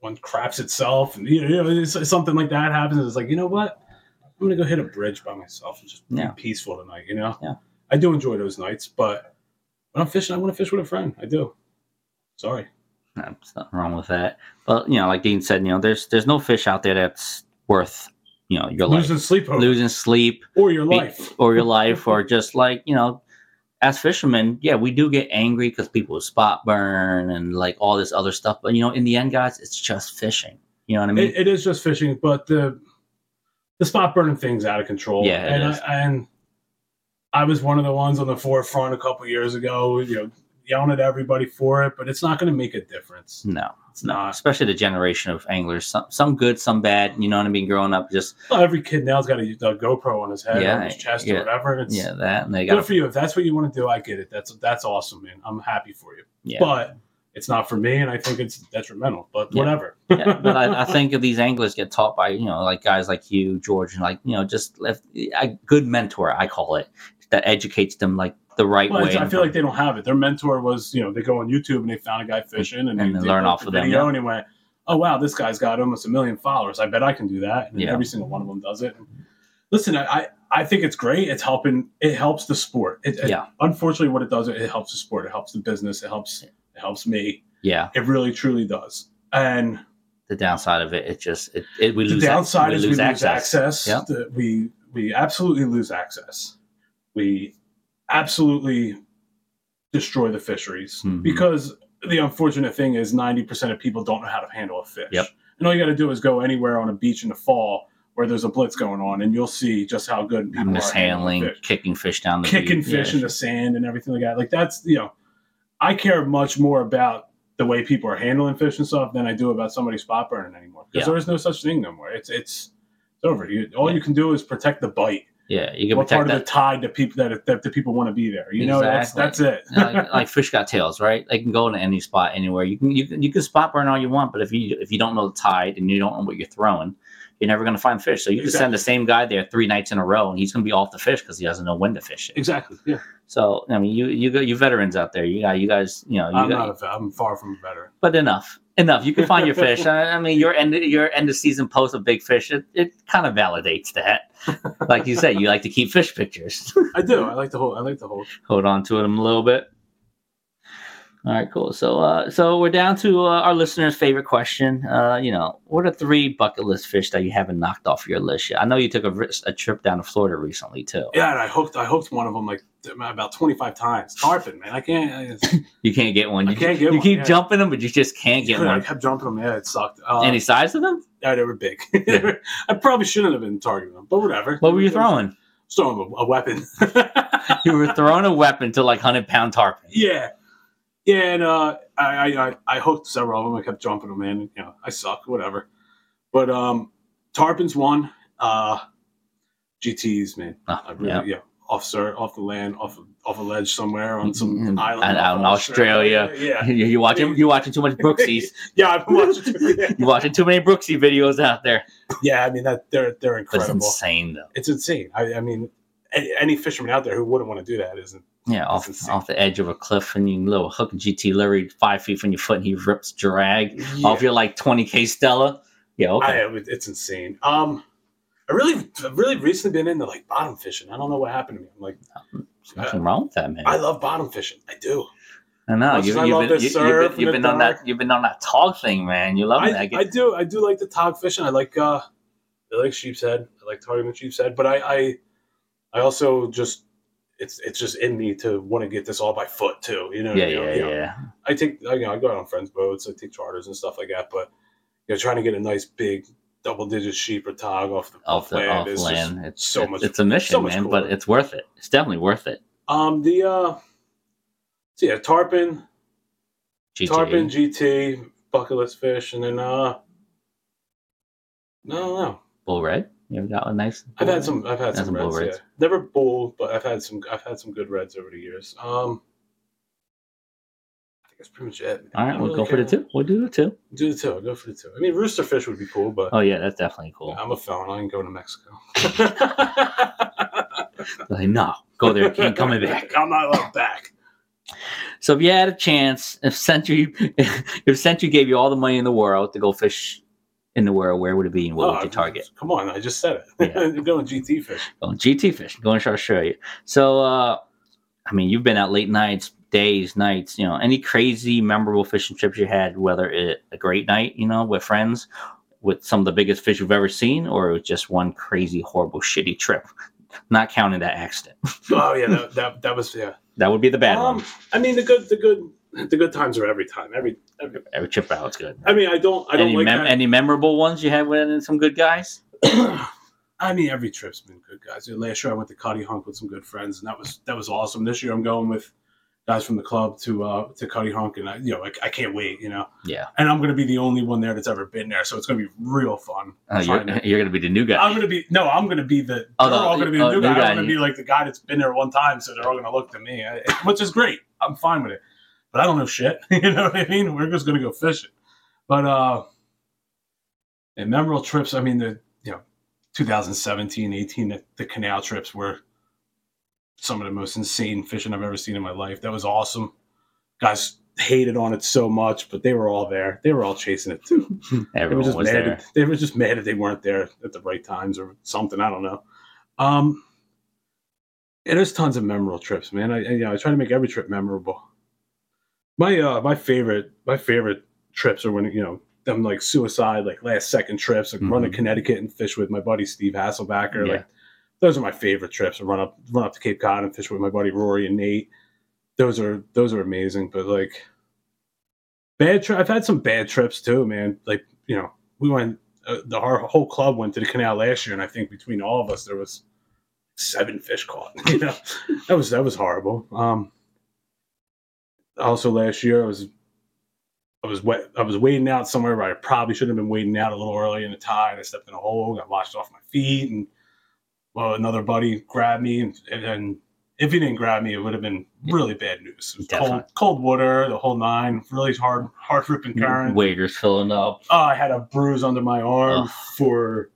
Speaker 2: one craps itself, and you know, it's, something like that happens. And it's like, you know what? I'm gonna go hit a bridge by myself and just
Speaker 1: Yeah.
Speaker 2: be peaceful tonight. You know,
Speaker 1: Yeah.
Speaker 2: I do enjoy those nights, but when I'm fishing, I want to fish with a friend. I do. Sorry.
Speaker 1: No, There's nothing wrong with that. But you know, like Dean said, you know, there's there's no fish out there that's worth you know your life,
Speaker 2: Losing sleep over,
Speaker 1: losing sleep,
Speaker 2: or your
Speaker 1: be-
Speaker 2: life.
Speaker 1: or your life, or just like you know, as fishermen, yeah, we do get angry because people spot burn and like all this other stuff. But you know, in the end, guys, it's just fishing. You know what I mean?
Speaker 2: it, it is just fishing, but the the spot burning thing's out of control.
Speaker 1: Yeah, it
Speaker 2: and
Speaker 1: is.
Speaker 2: I, and I was one of the ones on the forefront a couple years ago, you know, yelling at everybody for it, but it's not going to make a difference.
Speaker 1: no, no.
Speaker 2: not.
Speaker 1: Especially the generation of anglers, some some good, some bad. You know what I mean? Growing up, just
Speaker 2: Well, every kid now's got a, a GoPro on his head,
Speaker 1: Yeah,
Speaker 2: on his chest,
Speaker 1: yeah,
Speaker 2: or whatever. It's
Speaker 1: yeah, that and they
Speaker 2: good for you if that's what you want to do. I get it. That's that's awesome, man. I'm happy for you.
Speaker 1: yeah.
Speaker 2: But it's not for me, and I think it's detrimental. But
Speaker 1: Yeah.
Speaker 2: whatever.
Speaker 1: yeah, but I, I think if these anglers get taught by you know like guys like you, George, and like you know just left, a good mentor, I call it, that educates them like the right
Speaker 2: Well,
Speaker 1: way.
Speaker 2: I feel like they don't have it. Their mentor was, you know, they go on YouTube and they found a guy fishing and,
Speaker 1: And
Speaker 2: they, they
Speaker 1: learn off
Speaker 2: the
Speaker 1: of them,
Speaker 2: video
Speaker 1: yeah.
Speaker 2: went, "Oh wow, this guy's got almost a million followers. I bet I can do that." And
Speaker 1: Yeah.
Speaker 2: every single one of them does it. Listen, I I- think it's great. It's helping. It helps the sport. It, it-
Speaker 1: Yeah.
Speaker 2: unfortunately, what it does, it helps the sport. It helps the business. It helps. It helps me.
Speaker 1: yeah,
Speaker 2: It really truly does. And
Speaker 1: the downside of it, it just it, it we
Speaker 2: the
Speaker 1: lose ac-
Speaker 2: downside
Speaker 1: we
Speaker 2: is
Speaker 1: lose
Speaker 2: we lose
Speaker 1: access.
Speaker 2: access.
Speaker 1: Yeah.
Speaker 2: The- we we absolutely lose access. We absolutely destroy the fisheries
Speaker 1: Mhm.
Speaker 2: because the unfortunate thing is ninety percent of people don't know how to handle a fish.
Speaker 1: Yep.
Speaker 2: And all you got to do is go anywhere on a beach in the fall where there's a blitz going on, and you'll see just how good people
Speaker 1: Mishandling,
Speaker 2: fish.
Speaker 1: kicking fish down the
Speaker 2: kicking
Speaker 1: beach.
Speaker 2: fish
Speaker 1: Yeah,
Speaker 2: in the sand and everything like that. Like that's you know, I care much more about the way people are handling fish and stuff than I do about somebody spot burning anymore. Because
Speaker 1: Yeah.
Speaker 2: there is no such thing no more. It's it's it's over. You, all
Speaker 1: Yeah.
Speaker 2: you can do is protect the bite.
Speaker 1: Yeah, you can
Speaker 2: What part of
Speaker 1: that.
Speaker 2: the tide that people that, that the people want to be there. You know, that's that's it.
Speaker 1: like, like fish got tails, right? They can go into any spot anywhere. You can you can you can spot burn all you want, but if you if you don't know the tide and you don't know what you're throwing, you're never going to find fish. So you can send the same guy there three nights in a row, and he's going to be off the fish because he doesn't know when to fish it.
Speaker 2: Exactly. Yeah.
Speaker 1: So I mean, you you got you veterans out there. You got you guys. You know, you
Speaker 2: I'm
Speaker 1: got,
Speaker 2: not a. I'm far from a veteran.
Speaker 1: but enough, enough. You can find your fish. I, I mean, your end your end of season post of big fish. It, it kind of validates that. Like you said, you like to keep fish pictures.
Speaker 2: I do. I like to whole. I like the whole.
Speaker 1: Hold on to them a little bit. All right, cool. So, uh, so we're down to uh, our listeners' favorite question. Uh, you know, what are three bucket list fish that you haven't knocked off your list yet? I know you took a, a trip down to Florida recently too.
Speaker 2: Yeah, and I hooked. I hooked one of them like about 25 times. Tarpon, man. I can't. I,
Speaker 1: You can't get one.
Speaker 2: I
Speaker 1: You,
Speaker 2: can't get one.
Speaker 1: you
Speaker 2: one,
Speaker 1: keep
Speaker 2: yeah.
Speaker 1: jumping them, but you just can't get
Speaker 2: I
Speaker 1: one.
Speaker 2: I kept jumping them. Yeah, it sucked. Uh,
Speaker 1: Any size of them?
Speaker 2: yeah, they were big. I probably shouldn't have been targeting them, but whatever.
Speaker 1: What were you throwing?
Speaker 2: Throwing a, a weapon.
Speaker 1: You were throwing a weapon to like hundred pound tarpon.
Speaker 2: yeah, yeah, and uh, I, I I hooked several of them. I kept jumping them in. You know, I suck. Whatever. But um, tarpons won. Uh, GTS, man.
Speaker 1: Oh,
Speaker 2: I really,
Speaker 1: yeah.
Speaker 2: yeah. Off sur- off the land, off off a ledge somewhere on some
Speaker 1: Mm,
Speaker 2: island
Speaker 1: out in
Speaker 2: of
Speaker 1: Australia.
Speaker 2: Yeah,
Speaker 1: You- You're watching. You're watching too much Brooksies.
Speaker 2: yeah. I've been watching. yeah.
Speaker 1: You're watching too many Brooksy videos out there.
Speaker 2: yeah, I mean that they're they're
Speaker 1: But it's insane though.
Speaker 2: It's insane. I, I mean, any, any fisherman out there who wouldn't want to do that isn't.
Speaker 1: Yeah, off off the edge of a cliff, and you little hook GT literally five feet from your foot, and he rips drag
Speaker 2: Yeah.
Speaker 1: off your like twenty k Stella. Yeah, okay.
Speaker 2: I, it's insane. Um, I really, really recently been into like bottom fishing. I don't know what happened to me. I'm like,
Speaker 1: There's nothing wrong with that, man.
Speaker 2: I love bottom fishing. I do.
Speaker 1: I know you, you've,
Speaker 2: love
Speaker 1: been, you, have been, you've been on that you've been on that tog thing, man. You love
Speaker 2: I,
Speaker 1: that. I
Speaker 2: I do. I do like the tog fishing. I like, uh, I like sheep's head. I like targeting the sheep's head. But I, I, I also just, it's, it's just in me to want to get this all by foot too. You know.
Speaker 1: yeah,
Speaker 2: I mean?
Speaker 1: yeah,
Speaker 2: You know,
Speaker 1: yeah.
Speaker 2: I take, I, you know, I go out on friends' boats. I take charters and stuff like that. But you know, trying to get a nice big double-digit sheep or tog off the
Speaker 1: Off the
Speaker 2: land
Speaker 1: off
Speaker 2: is
Speaker 1: land, it's
Speaker 2: so
Speaker 1: it's,
Speaker 2: much-
Speaker 1: It's a mission,
Speaker 2: so
Speaker 1: man, but it's worth it. It's definitely worth it.
Speaker 2: Um, the uh, so yeah, tarpon,
Speaker 1: GT.
Speaker 2: tarpon, GT, bucket list fish, and then uh, no, no,
Speaker 1: bull red. You ever got a nice?
Speaker 2: I've had some, I've had some
Speaker 1: some bull
Speaker 2: reds, yeah. Never bull, but I've had some, I've had some good reds over the years. Um, I think that's pretty much it.
Speaker 1: All
Speaker 2: I
Speaker 1: we'll
Speaker 2: really
Speaker 1: go for the two. We'll do the two.
Speaker 2: Do the two. I'll go for the two. I mean, rooster fish would be cool, but
Speaker 1: Oh yeah, that's definitely cool.
Speaker 2: I'm a felon. I ain't going to Mexico.
Speaker 1: Like, no, go there. Can't coming back.
Speaker 2: I'm not allowed back.
Speaker 1: So if you had a chance, if Century, if Century gave you all the money in the world to go fish in the world, where would it be and what
Speaker 2: Oh,
Speaker 1: would you target?
Speaker 2: Come on, I just said it.
Speaker 1: Yeah.
Speaker 2: You're going GT fish.
Speaker 1: Going GT fish, going to Australia. So, uh, I mean, you've been out late nights, days, nights. You know, any crazy, memorable fishing trips you had? Whether it a great night, you know, with friends, with some of the biggest fish you've ever seen, or it was just one crazy, horrible, shitty trip. Not counting that accident.
Speaker 2: Oh yeah, that, that, that was yeah.
Speaker 1: That would be the bad
Speaker 2: Um,
Speaker 1: one.
Speaker 2: I mean the good the good the good times are every time. Every, every
Speaker 1: Every trip out, good.
Speaker 2: I mean I don't I don't
Speaker 1: any,
Speaker 2: like
Speaker 1: mem- any memorable ones you had with some good guys?
Speaker 2: I mean every trip's been good guys. Last year I went to Cuttyhunk with some good friends and that was that was awesome. This year I'm going with guys from the club to uh to Cuttyhunk and I you know I, I can't wait, you know.
Speaker 1: Yeah.
Speaker 2: And I'm gonna be the only one there that's ever been there, so it's gonna be real fun.
Speaker 1: Oh, you're,
Speaker 2: to-
Speaker 1: you're gonna be the new guy.
Speaker 2: I'm gonna be no, I'm gonna be the.
Speaker 1: Oh,
Speaker 2: they're
Speaker 1: no,
Speaker 2: all gonna be the
Speaker 1: oh,
Speaker 2: new
Speaker 1: new
Speaker 2: guy.
Speaker 1: guy.
Speaker 2: I'm gonna be like the guy that's been there one time, so they're all gonna look to me, I- which is great. I'm fine with it, but I don't know shit. you know what I mean? We're just gonna go fishing. But uh, and memorable trips. I mean, the you know, 2017, 18, the, the canal trips were some of the most insane fishing I've ever seen in my life. That was awesome. Guys hated on it so much, but they were all there. They were all chasing it too. They were
Speaker 1: Everyone
Speaker 2: just
Speaker 1: was
Speaker 2: mad.
Speaker 1: there.
Speaker 2: That, they were just mad that they weren't there at the right times or something. I don't know. Um, yeah, there's tons of memorable trips, man. I you know I try to make every trip memorable. My uh my favorite my favorite trips are when you know them like suicide like last second trips like run to
Speaker 1: Mhm.
Speaker 2: Connecticut and fish with my buddy Steve Hasselbacker.
Speaker 1: Yeah.
Speaker 2: Like those are my favorite trips. Run up run up to Cape Cod and fish with my buddy Rory and Nate. Those are those are amazing. But like bad trip, I've had some bad trips too, man. Like you know we went uh, the our whole club went to the canal last year, and I think between all of us there was seven fish caught. You know that was that was horrible. Um, also last year I was I was wet. I was wading out somewhere where I probably should have been wading out a little early in the tide. I stepped in a hole, got washed off my feet, and well, another buddy grabbed me, and, and if he didn't grab me, it would have been really bad news. Cold, cold water, the whole nine, really hard, hard ripping current.
Speaker 1: Waders filling up.
Speaker 2: Oh, I had a bruise under my arm
Speaker 1: Ugh.
Speaker 2: for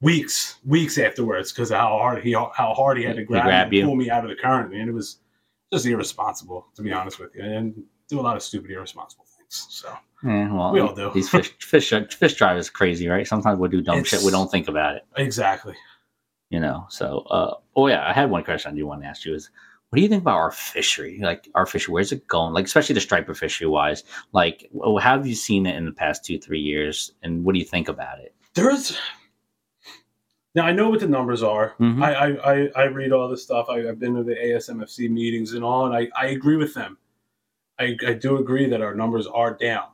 Speaker 2: weeks, weeks afterwards because of how hard he how hard he had to grab,
Speaker 1: grabbed
Speaker 2: me
Speaker 1: you.
Speaker 2: pull me out of the current. Man, it was just irresponsible to be honest with you, and do a lot of stupid, irresponsible things. So
Speaker 1: Yeah, well,
Speaker 2: We all do.
Speaker 1: These fish, fish, fish drivers are crazy, right? Sometimes we'll do dumb shit. We don't think about it,
Speaker 2: exactly.
Speaker 1: you know. So, uh, oh yeah, I had one question I do want to ask you is, what do you think about our fishery? Like our fishery, where's it going? Like especially the striper fishery wise. Like, how have you seen it in the past two, three years, and what do you think about it?
Speaker 2: There's now I know what the numbers are.
Speaker 1: Mhm.
Speaker 2: I, I, I I read all this stuff. I, I've been to the ASMFC meetings and all, and I, I agree with them. I, I do agree that our numbers are down.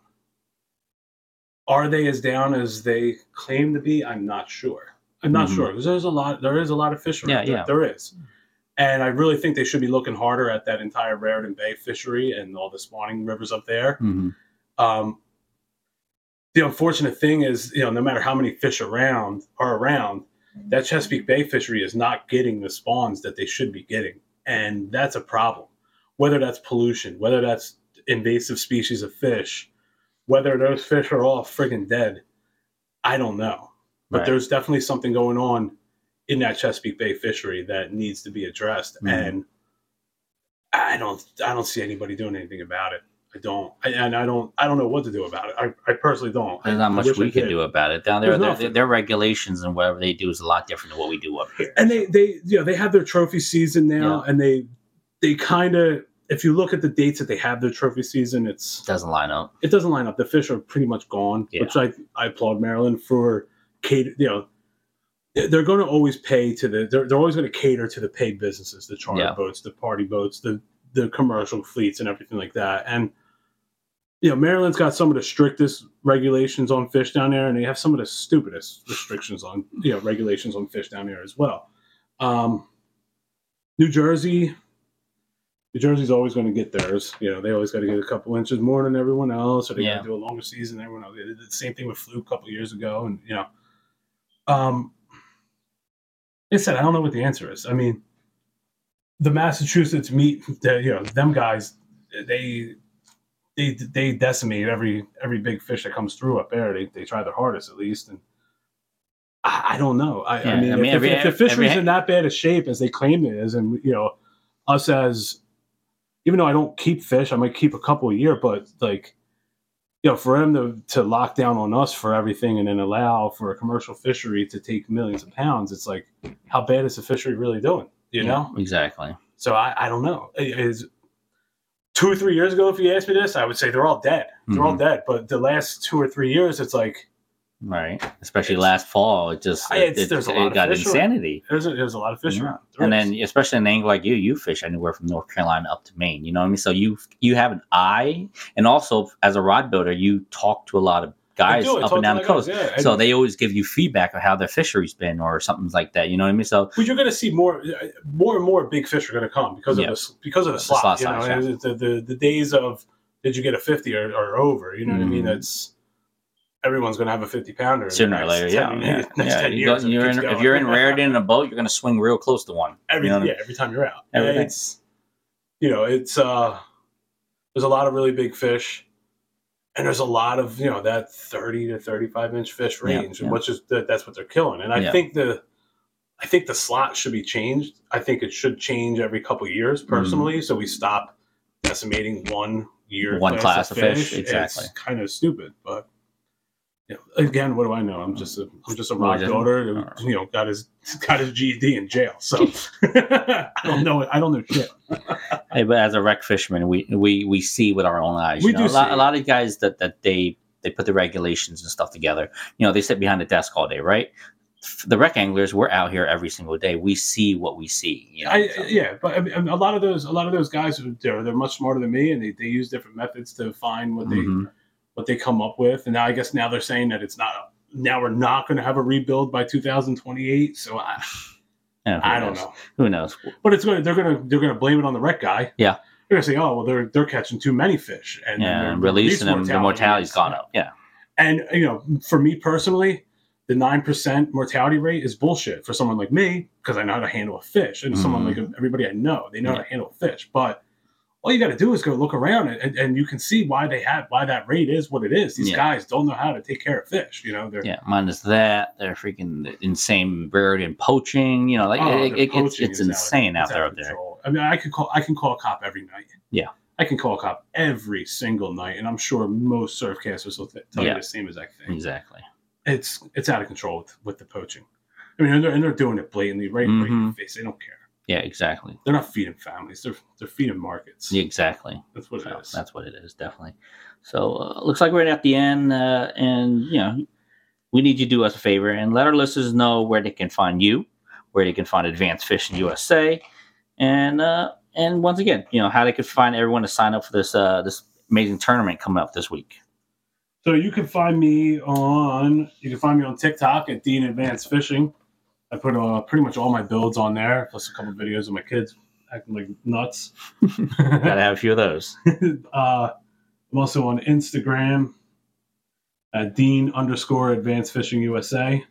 Speaker 2: Are they as down as they claim to be? I'm not sure. I'm not
Speaker 1: Mhm.
Speaker 2: sure because there's a lot. There is a lot of fishery.
Speaker 1: Yeah,
Speaker 2: There-
Speaker 1: yeah.
Speaker 2: there is. And I really think they should be looking harder at that entire Raritan Bay fishery and all the spawning rivers up there.
Speaker 1: Mm-hmm.
Speaker 2: Um, the unfortunate thing is, you know, no matter how many fish around are around, that Chesapeake Bay fishery is not getting the spawns that they should be getting, and that's a problem. Whether that's pollution, whether that's invasive species of fish, whether those fish are all friggin' dead, I don't know. But
Speaker 1: Right.
Speaker 2: there's definitely something going on in that Chesapeake Bay fishery that needs to be addressed,
Speaker 1: Mhm.
Speaker 2: and I don't, I don't see anybody doing anything about it. I don't, I, and I don't, I don't know what to do about it. I, I personally don't.
Speaker 1: There's not
Speaker 2: I
Speaker 1: much we can do about it. Down there, their, their regulations and whatever they do is a lot different than what we do up here.
Speaker 2: and they they you know they have their trophy season now and they they kind of if you look at the dates that they have their trophy season it's
Speaker 1: doesn't line up.
Speaker 2: it doesn't line up the fish are pretty much gone
Speaker 1: Yeah.
Speaker 2: which i i applaud maryland for cater you know they're going to always pay to the they're, they're always going to cater to the paid businesses the charter
Speaker 1: Yeah.
Speaker 2: boats the party boats the the commercial fleets and everything like that and you know maryland's got some of the strictest regulations on fish down there and they have some of the stupidest restrictions on you know regulations on fish down there as well um new jersey new jersey's always going to get theirs you know they always got to get a couple inches more than everyone else or they
Speaker 1: Yeah.
Speaker 2: got to do a longer season than everyone else they did the same thing with fluke a couple years ago and you know um like I said, I don't know what the answer is. I mean, the Massachusetts meat, the, you know, them guys, they they they decimate every every big fish that comes through up there. They they try their hardest at least, and I, I don't know. I,
Speaker 1: Yeah,
Speaker 2: I mean,
Speaker 1: I mean,
Speaker 2: if,
Speaker 1: every-
Speaker 2: if the fishery's
Speaker 1: every-
Speaker 2: in that bad a shape as they claim it is, and you know, us as even though I don't keep fish, I might keep a couple a year, but like. You know, for them to, to lock down on us for everything and then allow for a commercial fishery to take millions of pounds, it's like, how bad is the fishery really doing? You know?
Speaker 1: exactly.
Speaker 2: So I, I don't know. Is two or three years ago, if you asked me this, I would say they're all dead. They're all
Speaker 1: Mhm.
Speaker 2: dead. But the last two or three years, it's like
Speaker 1: Right. Especially last fall, it just
Speaker 2: I-
Speaker 1: it,
Speaker 2: it's-
Speaker 1: it,
Speaker 2: there's a
Speaker 1: it
Speaker 2: lot of
Speaker 1: got insanity.
Speaker 2: there's a, there's a lot of fish
Speaker 1: Yeah.
Speaker 2: around. There
Speaker 1: And
Speaker 2: is.
Speaker 1: then, especially an angle like you, you fish anywhere from North Carolina up to Maine. You know what I mean? So you you have an eye, and also as a rod builder, you talk to a lot of guys
Speaker 2: do,
Speaker 1: up and down the
Speaker 2: my guys,
Speaker 1: coast.
Speaker 2: yeah.
Speaker 1: So
Speaker 2: And-
Speaker 1: they always give you feedback of how their fishery's been or something like that. You know what I mean? So
Speaker 2: But you're going to see more, more and more big fish are going to come because
Speaker 1: Yeah.
Speaker 2: of the because of the
Speaker 1: The
Speaker 2: slot.
Speaker 1: slot
Speaker 2: you know,
Speaker 1: size, yeah.
Speaker 2: the, the the days of did you get a fifty are, are over. You know what I mean?
Speaker 1: Mhm.
Speaker 2: That's everyone's going to have a fifty pounder
Speaker 1: sooner or later,
Speaker 2: 10
Speaker 1: yeah,
Speaker 2: years-
Speaker 1: yeah. You go- you're in, if you're in Raritan in a boat, you're going to swing real close to one.
Speaker 2: every
Speaker 1: you know I
Speaker 2: yeah every time you're out
Speaker 1: Everything.
Speaker 2: it's you know it's uh there's a lot of really big fish and there's a lot of you know that 30 to 35 inch fish range
Speaker 1: yeah.
Speaker 2: which is that, that's what they're killing and i
Speaker 1: Yeah.
Speaker 2: think the i think the slot should be changed i think it should change every couple years
Speaker 1: Mm-hmm.
Speaker 2: personally so we stop decimating one year
Speaker 1: One class of fish, exactly.
Speaker 2: it's kind of stupid but you know, again, what do I know? I'm just a I'm just a rock
Speaker 1: just-
Speaker 2: builder who you know got his got his GED in jail. So I don't know I don't know shit.
Speaker 1: Hey, but as a rec fisherman, we we we see with our own eyes.
Speaker 2: We
Speaker 1: you know?
Speaker 2: do
Speaker 1: a lot,
Speaker 2: see.
Speaker 1: a lot of guys that that they they put the regulations and stuff together. You know, they sit behind the desk all day, right? The rec anglers, we're out here every single day. We see what we see. You know,
Speaker 2: I,
Speaker 1: so-
Speaker 2: yeah, but I mean, a lot of those, a lot of those guys, are, they're they're much smarter than me, and they, they use different methods to find what they
Speaker 1: Mhm.
Speaker 2: What they come up with. And now I guess now they're saying that it's not now we're not going to have a rebuild by 2028. So I,
Speaker 1: Yeah,
Speaker 2: I don't know,
Speaker 1: Who knows?
Speaker 2: but it's going to they're going to they're going to blame it on the rec guy.
Speaker 1: Yeah.
Speaker 2: they're going to say, oh well, they're they're catching too many fish, and
Speaker 1: Yeah, and releasing them, the mortality's gone up. Yeah,
Speaker 2: And you know, for me personally, the nine percent mortality rate is bullshit for someone like me because I know how to handle a fish, and someone
Speaker 1: Mhm.
Speaker 2: like everybody I know, they know how to handle fish. But all you got to do is go look around and, and you can see why they have why that rate is what it is. These
Speaker 1: Yeah.
Speaker 2: guys don't know how to take care of fish. You know, they're
Speaker 1: Yeah, minus that, they're freaking insane rarity and poaching. You know, like
Speaker 2: Oh,
Speaker 1: it, it, it's, it's
Speaker 2: is out-
Speaker 1: insane out there. Out there.
Speaker 2: I mean, I can call I can call a cop every night.
Speaker 1: Yeah.
Speaker 2: I can call a cop every single night, and I'm sure most surf casters will tell
Speaker 1: Yeah.
Speaker 2: you the same exact thing.
Speaker 1: Exactly.
Speaker 2: It's it's out of control with, with the poaching. I mean, and they're, and they're doing it blatantly, right, right in the mm-hmm. face. They don't care.
Speaker 1: Yeah, exactly.
Speaker 2: They're not feeding families. They're they're feeding markets.
Speaker 1: Yeah, exactly.
Speaker 2: That's what it
Speaker 1: So
Speaker 2: is.
Speaker 1: that's what it is, definitely. So uh, looks like we're at the end, uh, and you know, we need you to do us a favor and let our listeners know where they can find you, where they can find Advanced Fishing USA, and uh, and once again, you know, how they could find everyone to sign up for this uh, this amazing tournament coming up this week.
Speaker 2: So you can find me on you can find me on TikTok at Dean Advanced Fishing. I put uh, pretty much all my builds on there, plus a couple videos of my kids acting like nuts.
Speaker 1: Gotta have a few of those.
Speaker 2: uh, I'm also on Instagram at Dean underscore Advanced Fishing USA,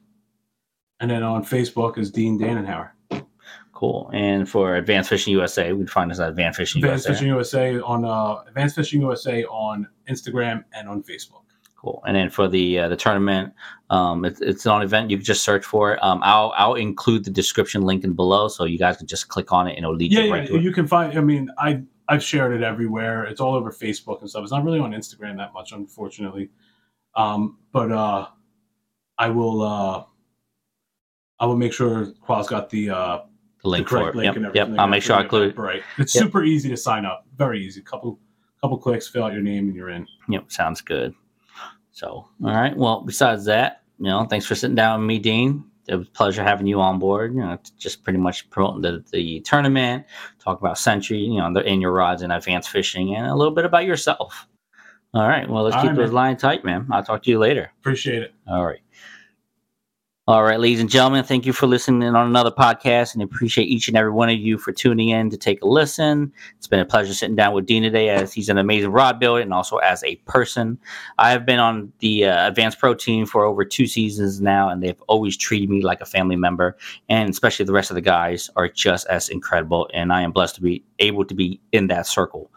Speaker 2: and then on Facebook is Dean Danenhower.
Speaker 1: Cool. And for Advanced Fishing USA, we can find us at Advanced Fishing
Speaker 2: Advanced
Speaker 1: USA.
Speaker 2: Fishing USA on uh, Advanced Fishing USA on Instagram and on Facebook.
Speaker 1: Cool. And then for the uh, the tournament, um, it's, it's an event. You can just search for it. Um, I'll I'll include the description link in below, so you guys can just click on it and it'll lead
Speaker 2: Yeah,
Speaker 1: you
Speaker 2: yeah,
Speaker 1: right to it.
Speaker 2: you can find. I mean, I I've shared it everywhere. It's all over Facebook and stuff. It's not really on Instagram that much, unfortunately. Um, but uh, I will uh, I will make sure Qual's got the uh,
Speaker 1: the link
Speaker 2: the
Speaker 1: for
Speaker 2: correct
Speaker 1: it.
Speaker 2: link
Speaker 1: Yep,
Speaker 2: and
Speaker 1: yep. I'll make sure I include it.
Speaker 2: Right. It's
Speaker 1: Yep.
Speaker 2: super easy to sign up. Very easy. Couple couple clicks, fill out your name, and you're in.
Speaker 1: Yep, sounds good. So, all right. Well, besides that, you know, thanks for sitting down with me, Dean. It was a pleasure having you on board. You know, just pretty much promoting the, the tournament, talk about Century, you know, the in your rods and advanced fishing, and a little bit about yourself. All right. Well, let's
Speaker 2: All
Speaker 1: keep
Speaker 2: right,
Speaker 1: those
Speaker 2: man.
Speaker 1: lines tight, man. I'll talk to you later.
Speaker 2: Appreciate it.
Speaker 1: All right. All right, ladies and gentlemen, thank you for listening on another podcast and appreciate each and every one of you for tuning in to take a listen. It's been a pleasure sitting down with Dean today as he's an amazing rod builder and also as a person. I have been on the uh, Advanced Pro team for over two seasons now, and they've always treated me like a family member. And especially the rest of the guys are just as incredible. And I am blessed to be able to be in that circle.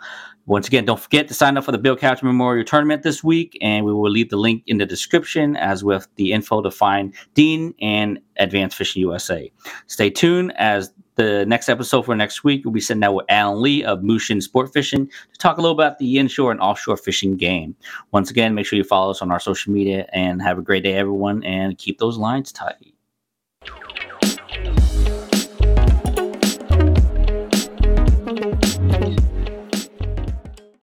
Speaker 1: Once again, don't forget to sign up for the Bill Couch Memorial Tournament this week, and we will leave the link in the description as with the info to find Dean and Advanced Fishing USA. Stay tuned as the next episode for next week, we'll be sitting down with Alan Lee of Mushin Sport Fishing to talk a little about the inshore and offshore fishing game. Once again, make sure you follow us on our social media and have a great day, everyone, and keep those lines tight.